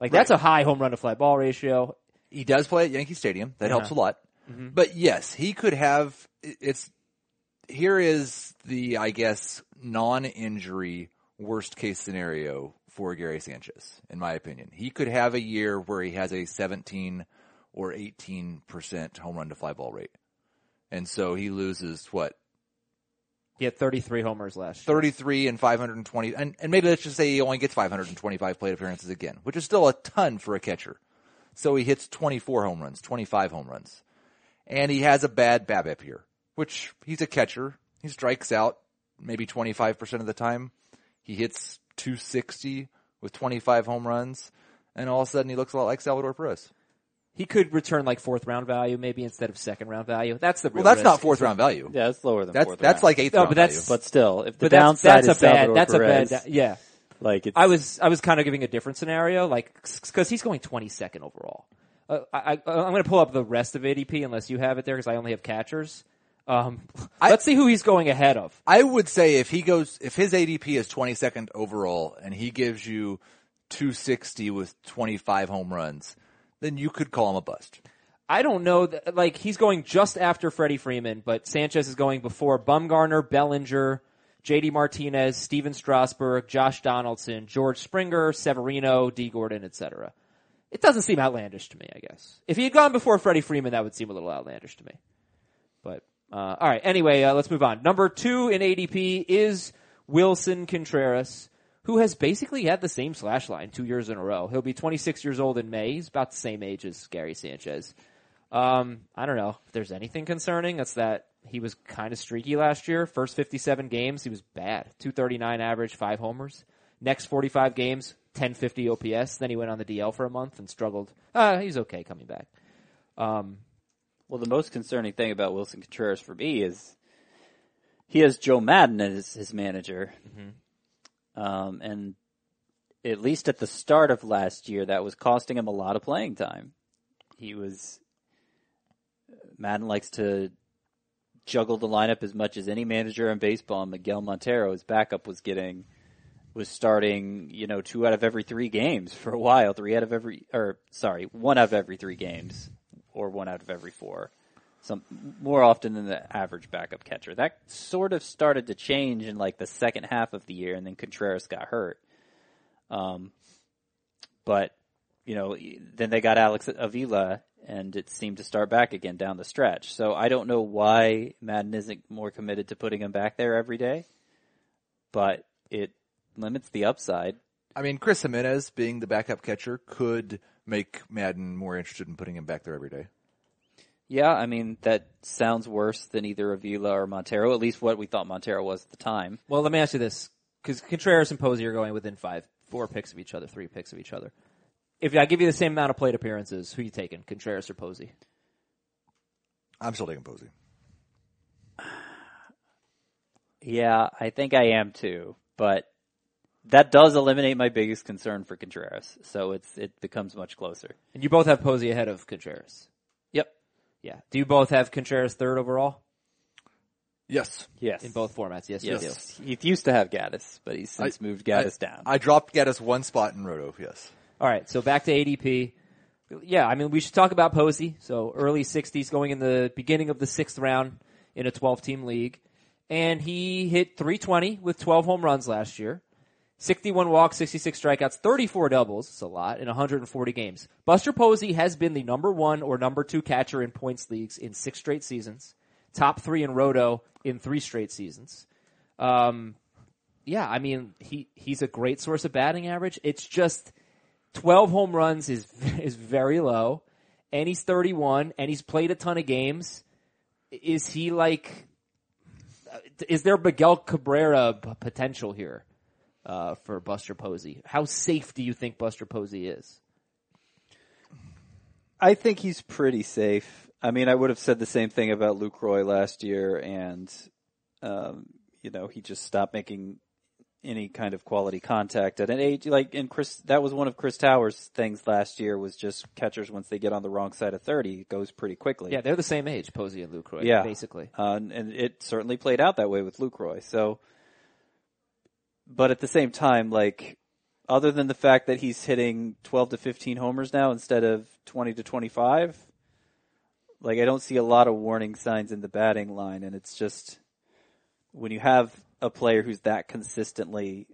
Like that's a high home run to fly ball ratio. he does play at Yankee Stadium. That helps uh-huh. a Yeah. lot. Mm-hmm. But yes, he could have. It's here is the I guess non-injury worst case scenario for Gary Sanchez, in my opinion. He could have a year where he has a 17 or 18 percent home run to fly ball rate, and so he loses what He had 33 homers last year. 33 and 520, and, and maybe let's just say he only gets 525 plate appearances again, which is still a ton for a catcher. So he hits 24 home runs, 25 home runs. And he has a bad BABIP here, which he's a catcher. He strikes out maybe 25% of the time. He hits 260 with 25 home runs. And all of a sudden he looks a lot like Salvador Perez. He could return like fourth round value, maybe instead of second round value. That's the Well, that's risk. not fourth round value. Yeah, it's lower than That's, fourth that's round. like eighth No, round but that's- value. But still, if the But that's, downside that's is a bad. Salvador That's Perez, a bad. Yeah. like it's, I was I was kind of giving a different scenario, like because he's going 22nd overall. Uh, I, I, I'm going to pull up the rest of ADP unless you have it there because I only have catchers. Um, let's see who he's going ahead of. I would say if he goes, if his ADP is 22nd overall and he gives you 260 with 25 home runs, then you could call him a bust. I don't know, that, like he's going just after Freddie Freeman, but Sanchez is going before Bumgarner, Bellinger, J.D. Martinez, Stephen Strasburg, Josh Donaldson, George Springer, Severino, Dee Gordon, etc. It doesn't seem outlandish to me, I guess. If he had gone before Freddie Freeman, that would seem a little outlandish to me. But uh, all right. Anyway, uh, let's move on. Number two in ADP is Willson Contreras, who has basically had the same slash line two years in a row. He'll be 26 years old in May. He's about the same age as Gary Sanchez. Um, I don't know if there's anything concerning. That's that he was kind of streaky last year. First 57 games, he was bad. 239 average, five homers. Next 45 games, 1050 OPS. Then he went on the DL for a month and struggled. Uh, he's okay coming back. Um, well, the most concerning thing about Willson Contreras for me is he has Joe Maddon as his manager, um, and at least at the start of last year, that was costing him a lot of playing time. He was Maddon likes to juggle the lineup as much as any manager in baseball. And Miguel Montero, his backup, was getting was starting, you know, two out of every three games for a while, three out of every, or sorry, one out of every three games, or one out of every four. Some more often than the average backup catcher. That sort of started to change in like the second half of the year, and then Contreras got hurt. Um, but you know, then they got Alex Avila, and it seemed to start back again down the stretch. So I don't know why Maddon isn't more committed to putting him back there every day, but it limits the upside. I mean, Chris Gimenez being the backup catcher could make Maddon more interested in putting him back there every day. Yeah, I mean that sounds worse than either Avila or Montero. At least what we thought Montero was at the time. well, let me ask you this: because Contreras and Posey are going within five, four picks of each other, three picks of each other. If I give you the same amount of plate appearances, who are you taking, Contreras or Posey? I'm still taking Posey. Yeah, I think I am too, but that does eliminate my biggest concern for Contreras. So it's it becomes much closer. And you both have Posey ahead of Contreras. Yep. Yeah. Do you both have Contreras third overall Yes. Yes. in both formats? Yes, you do. Yes. He used to have Gattis, but he's since moved Gattis down. I dropped Gattis one spot in Roto, yes. All right, so back to ADP. Yeah, I mean, we should talk about Posey. So early 60s, going in the beginning of the sixth round in a 12 team league. And he hit 320 with 12 home runs last year. 61 walks, 66 strikeouts, 34 doubles. It's a lot in 140 games. Buster Posey has been the number one or number two catcher in points leagues in six straight seasons. Top three in Roto in three straight seasons. Um, yeah, I mean, he, he's a great source of batting average. It's just, 12 home runs is [LAUGHS] is very low, and he's 31, and he's played a ton of games. Is he like? Is there Miguel Cabrera potential here uh, for Buster Posey? How safe do you think Buster Posey is? I think he's pretty safe. I mean, I would have said the same thing about Lucroy last year, and um, you know, he just stopped making any kind of quality contact at an age like in Chris that was one of Chris Towers things last year was just catchers once they get on the wrong side of 30 it goes pretty quickly. Yeah, they're the same age, Posey and Lucroy. Yeah. basically. Uh, and- and it certainly played out that way with Lucroy. So, but at the same time, like, other than the fact that he's hitting 12 to 15 homers now instead of 20 to 25, like, I don't see a lot of warning signs in the batting line. And it's just, when you have a player who's that consistently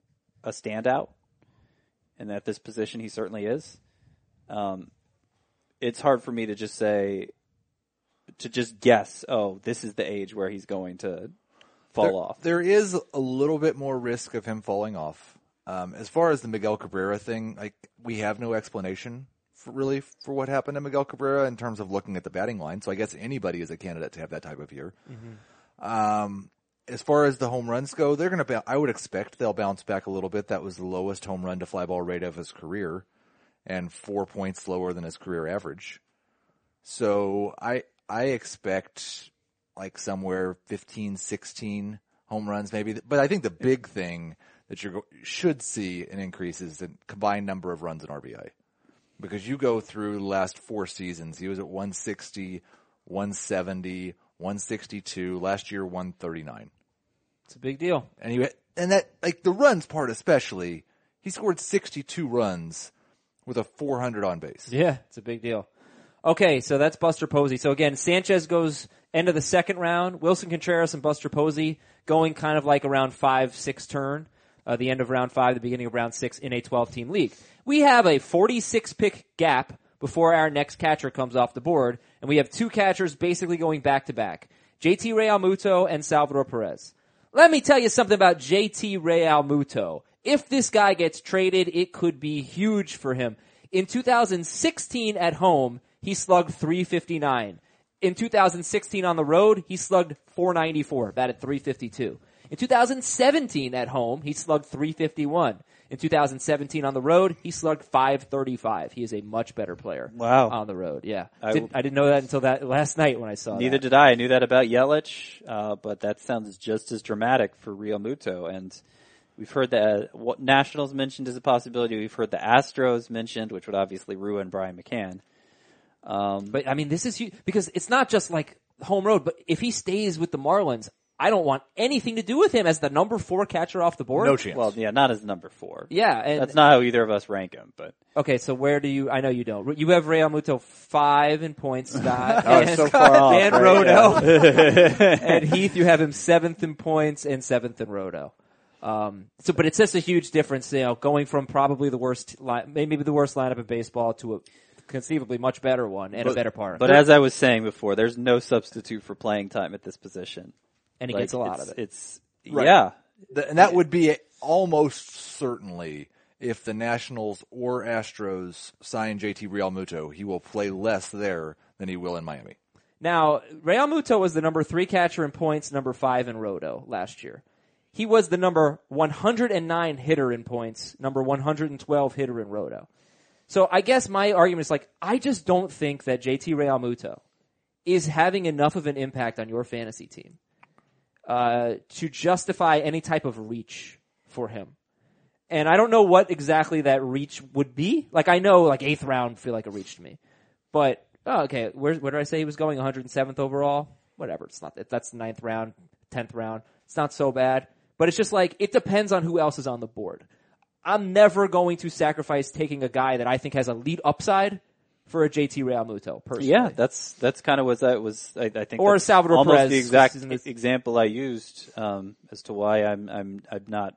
a standout, and at this position he certainly is, um, it's hard for me to just say, to just guess, oh, this is the age where he's going to fall there, off. There is a little bit more risk of him falling off. Um, as far as the Miguel Cabrera thing, like we have no explanation for really for what happened to Miguel Cabrera in terms of looking at the batting line. So I guess anybody is a candidate to have that type of year. Um, as far as the home runs go, they're going to. I would expect they'll bounce back a little bit. That was the lowest home run to fly ball rate of his career, and four points lower than his career average. So I I expect like somewhere 15, 16 home runs maybe. But I think the big thing that you should see an increase is the combined number of runs in RBI. Because you go through the last four seasons, he was at 160, 170, 162, last year 139. It's a big deal. And he and that like the runs part especially, he scored 62 runs with a 400 on base. Yeah, it's a big deal. Okay, so that's Buster Posey. So again, Sanchez goes end of the second round. Willson Contreras and Buster Posey going kind of like around five, six turn, uh, the end of round five, the beginning of round six in a 12 team league. We have a 46 pick gap before our next catcher comes off the board, and we have two catchers basically going back to back. JT Realmuto and Salvador Perez. Let me tell you something about JT Realmuto. If this guy gets traded, it could be huge for him. In 2016 at home, he slugged 359. In 2016 on the road, he slugged 494, batted 352. In 2017 at home, he slugged 351. In 2017 on the road, he slugged 535. He is a much better player. Wow. On the road, yeah. I didn't, I didn't know that until that last night when I saw it. Neither that. did I. I knew that about Yelich, uh, but that sounds just as dramatic for Realmuto. And we've heard that what Nationals mentioned as a possibility. We've heard the Astros mentioned, which would obviously ruin Brian McCann. Um, But I mean, this is huge because it's not just like home road, but if he stays with the Marlins, I don't want anything to do with him as the number four catcher off the board. No chance. well, yeah, not as number four. Yeah, and That's not how either of us rank him, but okay. So where do you? I know you don't. You have Realmuto five in points, Scott, [LAUGHS] Oh, and, so far off, and right? Roto, [LAUGHS] and Heath. You have him seventh in points and seventh in Roto. Um, so, but it's just a huge difference, you know, going from probably the worst, li- maybe the worst lineup in baseball to a conceivably much better one and a better partner. but as I was saying before, there's no substitute for playing time at this position. and he Like, gets a lot of it. It's Right. yeah, Th- and that would be almost certainly if the Nationals or Astros sign JT Realmuto, he will play less there than he will in Miami. Now, Realmuto was the number three catcher in points, number five in Roto last year. He was the number 109 hitter in points, number 112 hitter in Roto. So I guess my argument is like, I just don't think that JT Realmuto is having enough of an impact on your fantasy team uh, to justify any type of reach for him. And I don't know what exactly that reach would be. Like I know, like eighth round feel like a reach to me, but oh, okay, where where did I say he was going? 107th overall. Whatever. It's not that's ninth round, tenth round. It's not so bad, but it's just like it depends on who else is on the board. I'm never going to sacrifice taking a guy that I think has elite upside for a JT Realmuto. Personally, yeah. That's that's kind of what that was. I, I think Or Salvador almost Perez, the exact example I used um, as to why I'm I'm I'm not.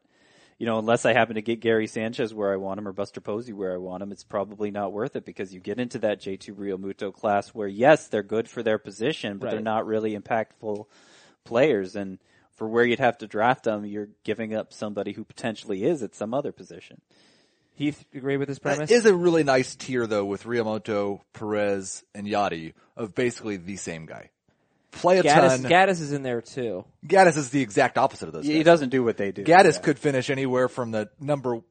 You know, unless I happen to get Gary Sanchez where I want him or Buster Posey where I want him, it's probably not worth it because you get into that JT Realmuto class where yes, they're good for their position, but they're not really impactful players. And for where you'd have to draft them, you're giving up somebody who potentially is at some other position. Heath, you agree with this premise? That is a really nice tier though with Realmuto, Perez, and Yadi of basically the same guy. Play a Gattis, ton. Gattis is in there too. Gattis is the exact opposite of those. He guys. doesn't do what they do. Gattis Yeah. could finish anywhere from the number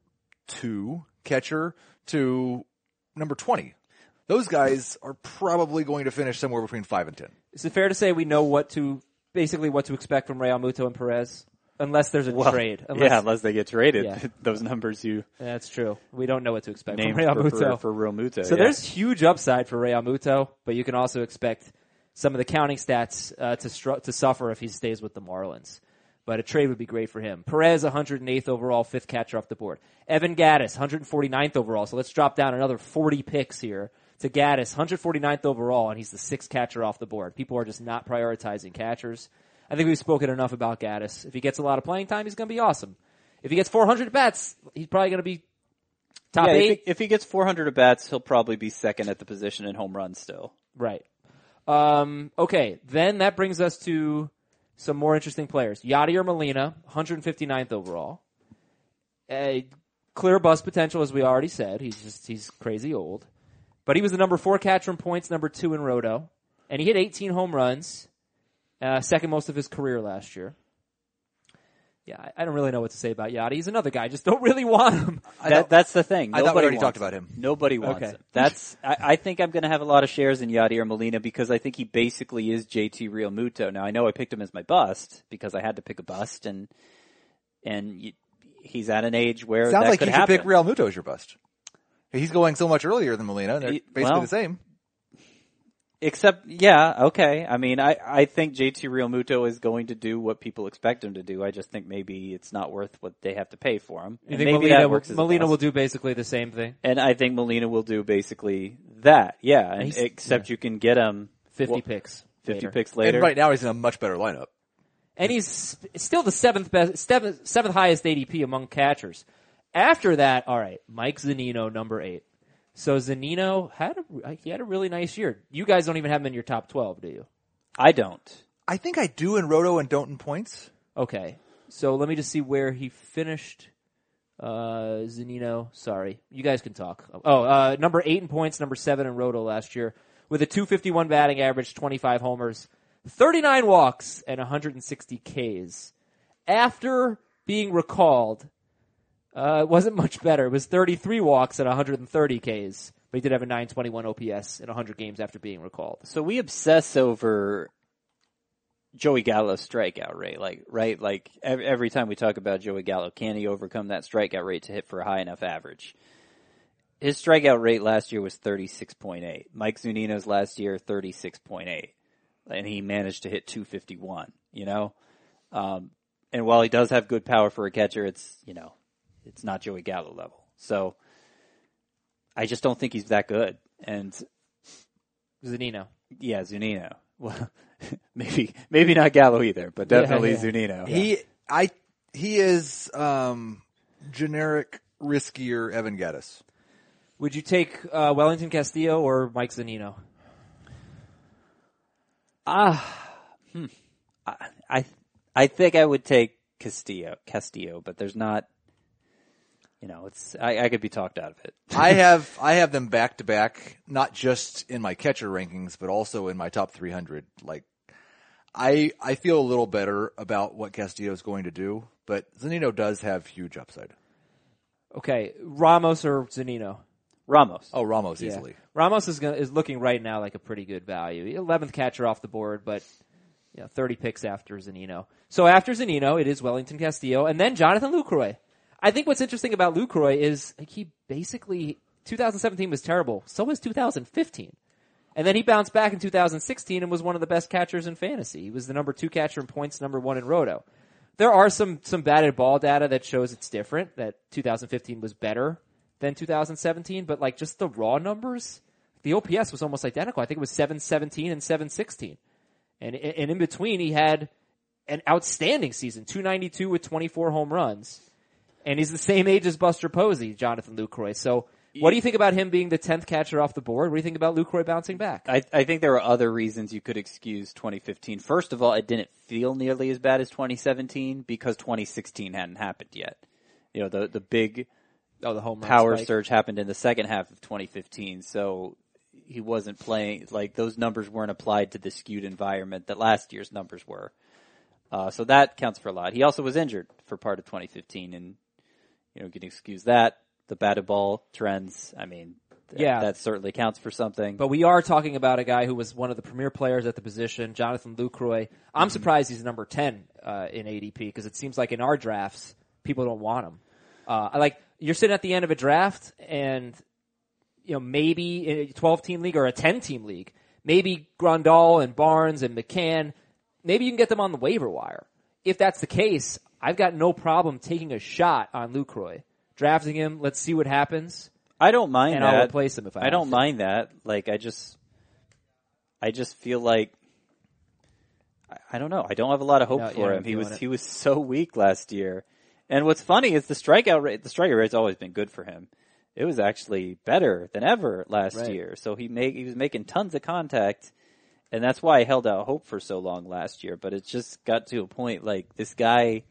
two catcher to number 20. Those guys are probably going to finish somewhere between five and 10. Is it fair to say we know what to basically what to expect from Realmuto and Perez? unless there's a Well, trade. Unless, yeah, unless they get traded. Yeah. [LAUGHS] Those numbers you that's true. We don't know what to expect from Real for, for, Muto. for Realmuto. So yeah. there's huge upside for Realmuto, but you can also expect some of the counting stats uh, to to suffer if he stays with the Marlins. But a trade would be great for him. Perez, 108th overall, fifth catcher off the board. Evan Gattis, 149th overall. So let's drop down another 40 picks here to Gattis, 149th overall, and he's the sixth catcher off the board. People are just not prioritizing catchers. I think we've spoken enough about Gattis. If he gets a lot of playing time, he's going to be awesome. If he gets 400 bats, he's probably going to be top yeah, eight. if, he, if he gets 400 bats, he'll probably be second at the position in home runs still. Right. Um, okay, then that brings us to some more interesting players. Yadier Molina, 159th overall. A clear bust potential, as we already said. He's just he's crazy old, but he was the number four catcher in points, number two in roto, and he hit 18 home runs, uh, second most of his career last year. Yeah, I, I don't really know what to say about Yadi. He's another guy. I just don't really want him. That, that's the thing. I thought we Nobody already wants talked about him. Nobody wants Okay. him. That's. I, I think I'm going to have a lot of shares in Yadier Molina because I think he basically is JT Realmuto. Now I know I picked him as my bust because I had to pick a bust, and and you, he's at an age where Sounds that like could you should happen. pick Realmuto as your bust. He's going so much earlier than Molina. They're He- basically well, the same. Except, yeah, okay. I mean, I, I think JT Realmuto is going to do what people expect him to do. I just think maybe it's not worth what they have to pay for him. You And think maybe Molina, that will, works Molina will do basically the same thing? And I think Molina will do basically that. Yeah, and He's- except you can get him 50 well, picks. 50 later. picks later. And right now he's in a much better lineup. and he's still the seventh best, seventh, seventh highest ADP among catchers. After that, all right, Mike Zanino, number eight. So Zanino had a he had a really nice year. You guys don't even have him in your top twelve, do you? I don't. I think I do in Roto and don't in points. Okay, so let me just see where he finished. Uh, Zanino, sorry, you guys can talk. Oh, uh, number eight in points, number seven in Roto last year, with a 251 batting average, 25 homers, 39 walks, and 160 Ks. After being recalled, uh, it wasn't much better. It was 33 walks and 130 Ks, but he did have a 921 OPS in 100 games after being recalled. So we obsess over Joey Gallo's strikeout rate, like right, like every, time we talk about Joey Gallo, can he overcome that strikeout rate to hit for a high enough average? His strikeout rate last year was thirty six point eight. Mike Zunino's last year thirty six point eight, and he managed to hit two fifty one. You know, um, and while he does have good power for a catcher, it's you know, it's not Joey Gallo level. So I just don't think he's that good, and Zanino. yeah, Zunino. [LAUGHS] Well, maybe maybe not Gallo either, but definitely yeah. Zunino. He, I, he is um, generic, riskier Evan Gattis. Would you take uh, Welington Castillo or Mike Zanino? Ah, hmm. I, I I think I would take Castillo, Castillo, but there's not. You know, it's I, I could be talked out of it. I [LAUGHS] have I have them back to back, not just in my catcher rankings, but also in my top 300. Like, I I feel a little better about what Castillo is going to do, but Zanino does have huge upside. Okay, Ramos or Zanino? Ramos. Oh, Ramos Yeah. easily. Ramos is gonna, is looking right now like a pretty good value. Eleventh catcher off the board, but you know, thirty picks after Zanino. So after Zanino, it is Welington Castillo, and then Jonathan Lucroy. I think what's interesting about Lucroy is like, he basically 2017 was terrible. So was 2015. And then he bounced back in 2016 and was one of the best catchers in fantasy. He was the number two catcher in points, number one in roto. There are some, some batted ball data that shows it's different, that 2015 was better than 2017, but like just the raw numbers, the OPS was almost identical. I think it was 717 and 716. And, and in between he had an outstanding season, 292 with 24 home runs. And he's the same age as Buster Posey, Jonathan Lucroy. So what do you think about him being the 10th catcher off the board? What do you think about Lucroy bouncing back? I, I think there are other reasons you could excuse 2015. First of all, it didn't feel nearly as bad as 2017 because 2016 hadn't happened yet. You know, the the big Oh, the home power spike. surge happened in the second half of 2015, so he wasn't playing like those numbers weren't applied to the skewed environment that last year's numbers were. Uh, so that counts for a lot. He also was injured for part of 2015, and you know, you can excuse that. The batted ball trends. I mean, Yeah. that certainly counts for something. But we are talking about a guy who was one of the premier players at the position, Jonathan Lucroy. I'm Mm-hmm. surprised he's number 10 uh, in ADP because it seems like in our drafts, people don't want him. Uh, I like you're sitting at the end of a draft and you know maybe in a 12 team league or a 10 team league, maybe Grandal and Barnes and McCann, maybe you can get them on the waiver wire. If that's the case, I've got no problem taking a shot on Lucroy, drafting him. Let's see what happens. I don't mind And that. I'll replace him if I I don't to. mind that. Like I just, I just feel like. I- don't know. I don't have a lot of hope Yeah, for him. He was it. he was so weak last year, and what's funny is the strikeout rate. The strikeout rate's always been good for him. It was actually better than ever last Right. year. So he make he was making tons of contact, and that's why I held out hope for so long last year. But it just got to a point like this guy,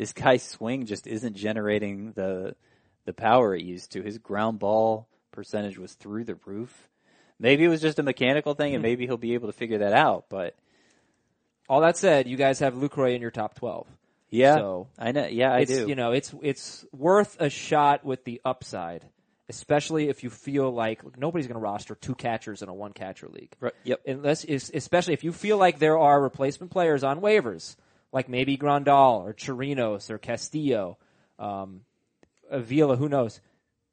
this guy's swing just isn't generating the the power it used to. His ground ball percentage was through the roof. Maybe it was just a mechanical thing, Hmm. and maybe he'll be able to figure that out. But All that said, you guys have Lucroy in your top 12. yeah, So, I know. Yeah, I do. You know, it's it's worth a shot with the upside, especially if you feel like look, nobody's going to roster two catchers in a one catcher league. Right, yep. Unless, especially if you feel like there are replacement players on waivers, like maybe Grandal or Chirinos or Castillo, um, Avila, who knows?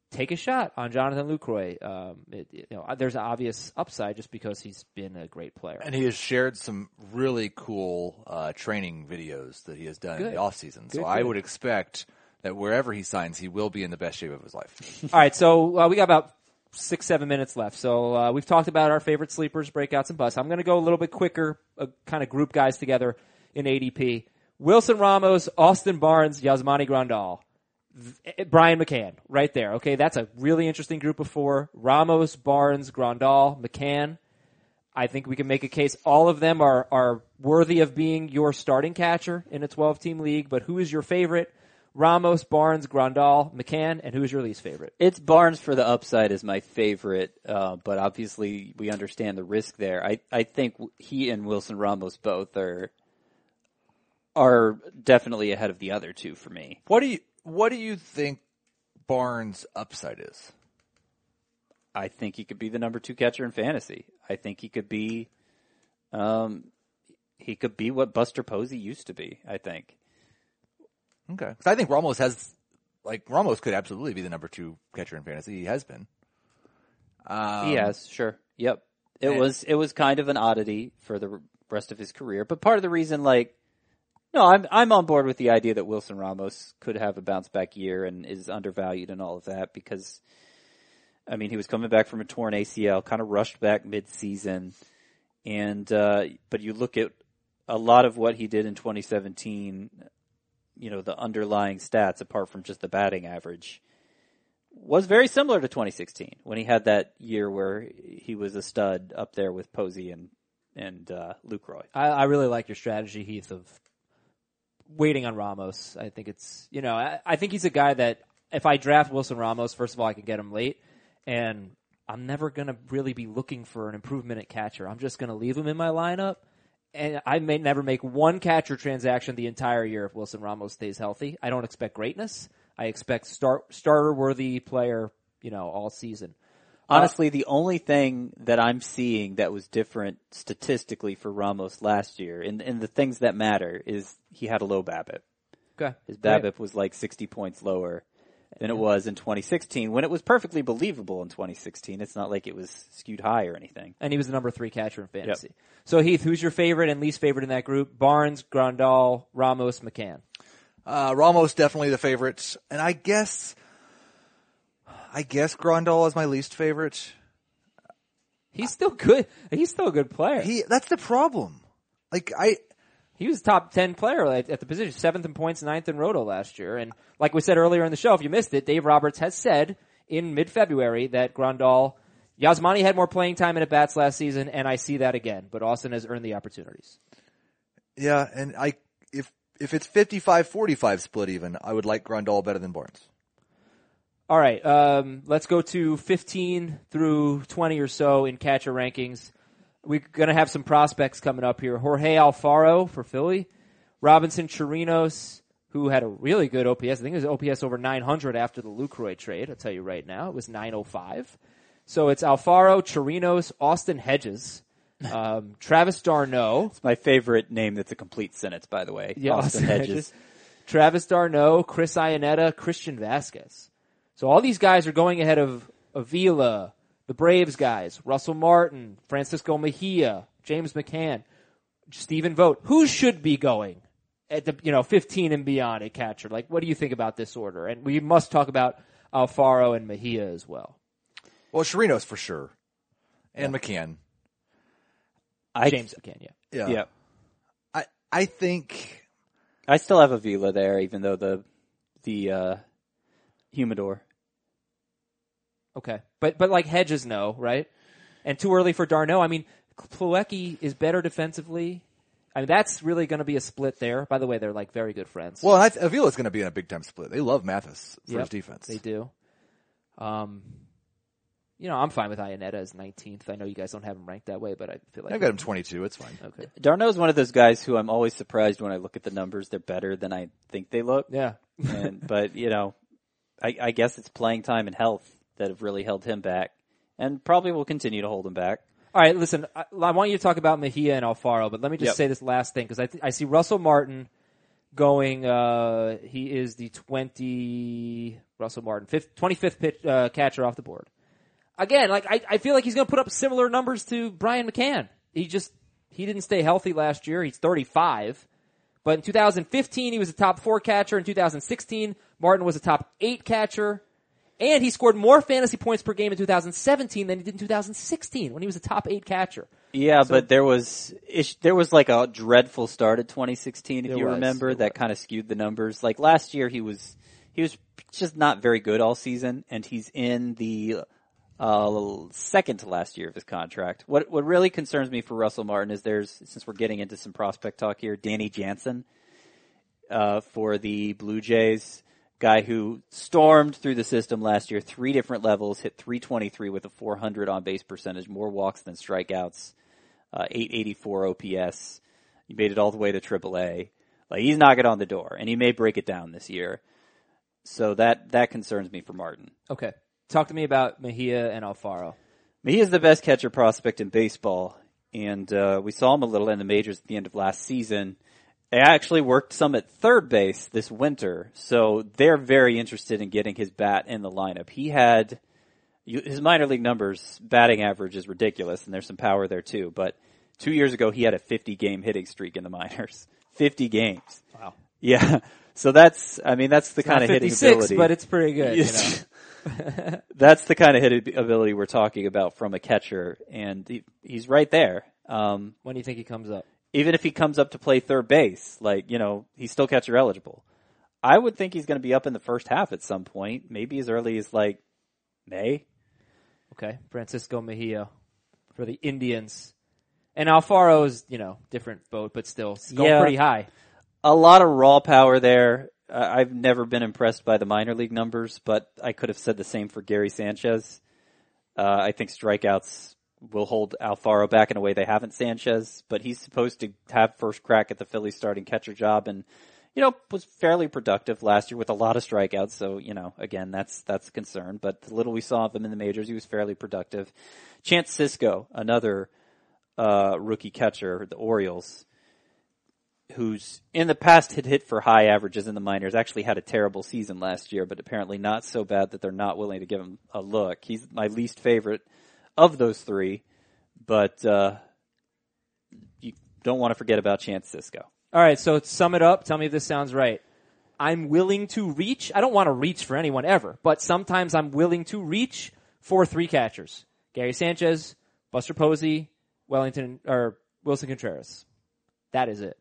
Take a shot on Jonathan Lucroy. Um, it, you know, there's an obvious upside just because he's been a great player. And he has shared some really cool uh, training videos that he has done in the off season. So Good, I good. would expect that wherever he signs, he will be in the best shape of his life. [LAUGHS] All right, so uh, we got about six, seven minutes left. So uh, we've talked about our favorite sleepers, breakouts, and busts. I'm going to go a little bit quicker, uh, kind of group guys together in ADP. Wilson Ramos, Austin Barnes, Yasmani Grandal, Brian McCann, right there. Okay, that's a really interesting group of four. Ramos, Barnes, Grandal, McCann. I think we can make a case. All of them are are worthy of being your starting catcher in a 12 team league. But who is your favorite? Ramos, Barnes, Grandal, McCann, and who is your least favorite? It's Barnes for the upside is my favorite, uh, but obviously we understand the risk there. I, I think he and Wilson Ramos both are are definitely ahead of the other two for me. what do you What do you think Barnes' upside is? I think he could be the number two catcher in fantasy. I think he could be, um, he could be what Buster Posey used to be. I think. Okay, because I think Ramos has like Ramos could absolutely be the number two catcher in fantasy. He has been. Um, He has, sure. Yep. It and- was it was kind of an oddity for the rest of his career, but part of the reason, like, no, I'm I'm on board with the idea that Wilson Ramos could have a bounce back year and is undervalued and all of that because, I mean, he was coming back from a torn ACL, kind of rushed back mid season, and uh, but you look at a lot of what he did in 2017, you know, the underlying stats apart from just the batting average was very similar to 2016 when he had that year where he was a stud up there with Posey and and uh, Lucroy. I, I really like your strategy, Heath, of waiting on Ramos. I think it's you know I, I think he's a guy that if I draft Wilson Ramos, first of all, I can get him late, and I'm never gonna really be looking for an improvement at catcher. I'm just gonna leave him in my lineup, and I may never make one catcher transaction the entire year if Wilson Ramos stays healthy. I don't expect greatness. I expect start starter worthy player, you know, all season. Honestly, the only thing that I'm seeing that was different statistically for Ramos last year, and, and the things that matter, is he had a low BABIP. Okay, His Great. BABIP was like 60 points lower than it was in 2016, when it was perfectly believable in 2016. It's not like it was skewed high or anything. and he was the number three catcher in fantasy. So Heath, who's your favorite and least favorite in that group? Barnes, Grandal, Ramos, McCann. Uh, Ramos definitely the favorites, and I guess, I guess Grandal is my least favorite. He's still good. He's still a good player. He, that's the problem. Like I, he was top ten player at, at the position, seventh in points, ninth in roto last year. And like we said earlier in the show, if you missed it, Dave Roberts has said in mid-February that Grandal, Yasmani had more playing time in at bats last season, and I see that again. But Austin has earned the opportunities. yeah, and I if if it's 55-45 split even, I would like Grandal better than Barnes. All right, um, let's go to 15 through 20 or so in catcher rankings. We're going to have some prospects coming up here. Jorge Alfaro for Philly, Robinson Chirinos, who had a really good OPS. I think it was OPS over 900 after the Lucroy trade. I'll tell you right now, it was 905. So it's Alfaro, Chirinos, Austin Hedges, [LAUGHS] um, Travis d'Arnaud, It's my favorite name that's a complete sentence, by the way. Yeah, Austin Hedges. Travis d'Arnaud, Chris Iannetta, Christian Vazquez. So all these guys are going ahead of Avila, the Braves guys, Russell Martin, Francisco Mejia, James McCann, Stephen Vogt. Who should be going at the you know 15 and beyond at catcher? Like, what do you think about this order? And we must talk about Alfaro and Mejia as well. Well, Chirinos for sure, and McCann. I, James McCann, yeah. Yeah. Yeah. I I think I still have Avila there, even though the the uh, humidor. Okay, but but like Hedges, no, right? And too early for d'Arnaud. I mean, Plawecki is better defensively. I mean, that's really going to be a split there. By the way, they're like very good friends. well, I, Avila's going to be in a big time split. They love Mathis for Yep, his defense. They do. Um, you know, I'm fine with Iannetta as 19th. I know you guys don't have him ranked that way, but I feel like I've got him 22. It's fine. Okay. d'Arnaud is one of those guys who I'm always surprised when I look at the numbers. They're better than I think they look. Yeah. and, but you know, I, I guess it's playing time and health that have really held him back, and probably will continue to hold him back. All right, listen. I, I want you to talk about Mejia and Alfaro, but let me just Yep. say this last thing because I th- I see Russell Martin going. Uh, he is the twenty Russell Martin fifth, 25th pitch, uh, catcher off the board. Again, like I, I feel like he's going to put up similar numbers to Brian McCann. He just he didn't stay healthy last year. He's 35. But in 2015, he was a top four catcher. In 2016, Martin was a top eight catcher. And he scored more fantasy points per game in 2017 than he did in 2016 when he was a top eight catcher. Yeah, but there was ish, there was like a dreadful start at 2016, if you was, remember, that kind of skewed the numbers. Like last year, he was he was just not very good all season, and he's in the uh, second to last year of his contract. What what really concerns me for Russell Martin is there's since we're getting into some prospect talk here, Danny Jansen uh, for the Blue Jays. Guy who stormed through the system last year, three different levels, hit 323 with a 400 on base percentage, more walks than strikeouts, uh, 884 OPS. He made it all the way to AAA. Like he's knocking on the door, and he may break it down this year. So that that concerns me for Martin. Okay. Talk to me about Mejia and Alfaro. He is the best catcher prospect in baseball, and uh, we saw him a little in the majors at the end of last season. They actually worked some at third base this winter, so they're very interested in getting his bat in the lineup. He had his minor league numbers, batting average is ridiculous, and there's some power there too. But two years ago, he had a 50 game hitting streak in the minors. [LAUGHS] 50 games. Wow. Yeah. So that's, I mean, that's the kind of hitting ability. but it's pretty good. You know? [LAUGHS] [LAUGHS] that's the kind of hit ability we're talking about from a catcher, and he, he's right there. Um, when do you think he comes up? Even if he comes up to play third base, like you know, he's still catcher eligible. I would think he's going to be up in the first half at some point, maybe as early as like May. Okay. Francisco Mejia for the Indians. And Alfaro's, you know, different boat, but still going Yeah. pretty high. A lot of raw power there. I've never been impressed by the minor league numbers, but I could have said the same for Gary Sanchez. Uh, I think strikeouts will hold Alfaro back in a way they haven't Sanchez, but he's supposed to have first crack at the Phillies starting catcher job and, you know, was fairly productive last year with a lot of strikeouts. So, you know, again, that's, that's a concern, but the little we saw of him in the majors, he was fairly productive. Chance Sisco, another, uh, rookie catcher, the Orioles, who's in the past had hit for high averages in the minors, actually had a terrible season last year, but apparently not so bad that they're not willing to give him a look. He's my least favorite of those three, but uh, you don't want to forget about Chance Sisco. All right, so sum it up, tell me if this sounds right. I'm willing to reach. I don't want to reach for anyone ever, but sometimes I'm willing to reach for three catchers: Gary Sanchez, Buster Posey, Welington or Willson Contreras. That is it.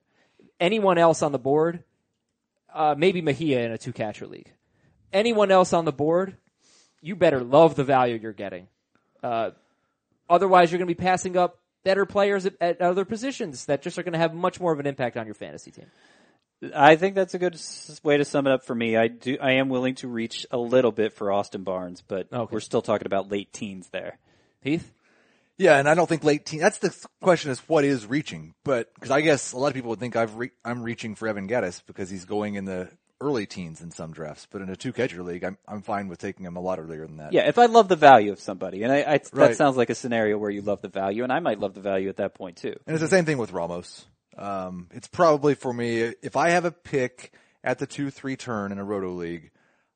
Anyone else on the board? Uh, maybe Mejia in a two catcher league. Anyone else on the board? You better love the value you're getting. Uh, otherwise, you're going to be passing up better players at, at other positions that just are going to have much more of an impact on your fantasy team. I think that's a good way to sum it up for me. I do. I am willing to reach a little bit for Austin Barnes, but Okay. we're still talking about late teens there. Heath? Yeah, and I don't think late teen. That's the question: is what is reaching? But because I guess a lot of people would think I've re- I'm reaching for Evan Gattis because he's going in the early teens in some drafts, but in a two catcher league, I'm I'm fine with taking him a lot earlier than that. Yeah, if I love the value of somebody, and I, I that Right. sounds like a scenario where you love the value, and I might love the value at that point too. And it's the same thing with Ramos. Um, it's probably for me, if I have a pick at the two, three turn in a roto league,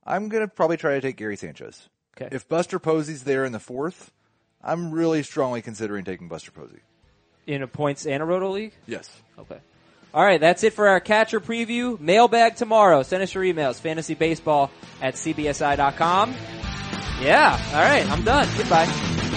I'm going to probably try to take Gary Sanchez. Okay. If Buster Posey's there in the fourth, I'm really strongly considering taking Buster Posey. In a points and a roto league? Yes. Okay. All right, that's it for our catcher preview. Mailbag tomorrow. Send us your emails. Fantasybaseball at cbsi.com. Yeah. All right, I'm done. Goodbye.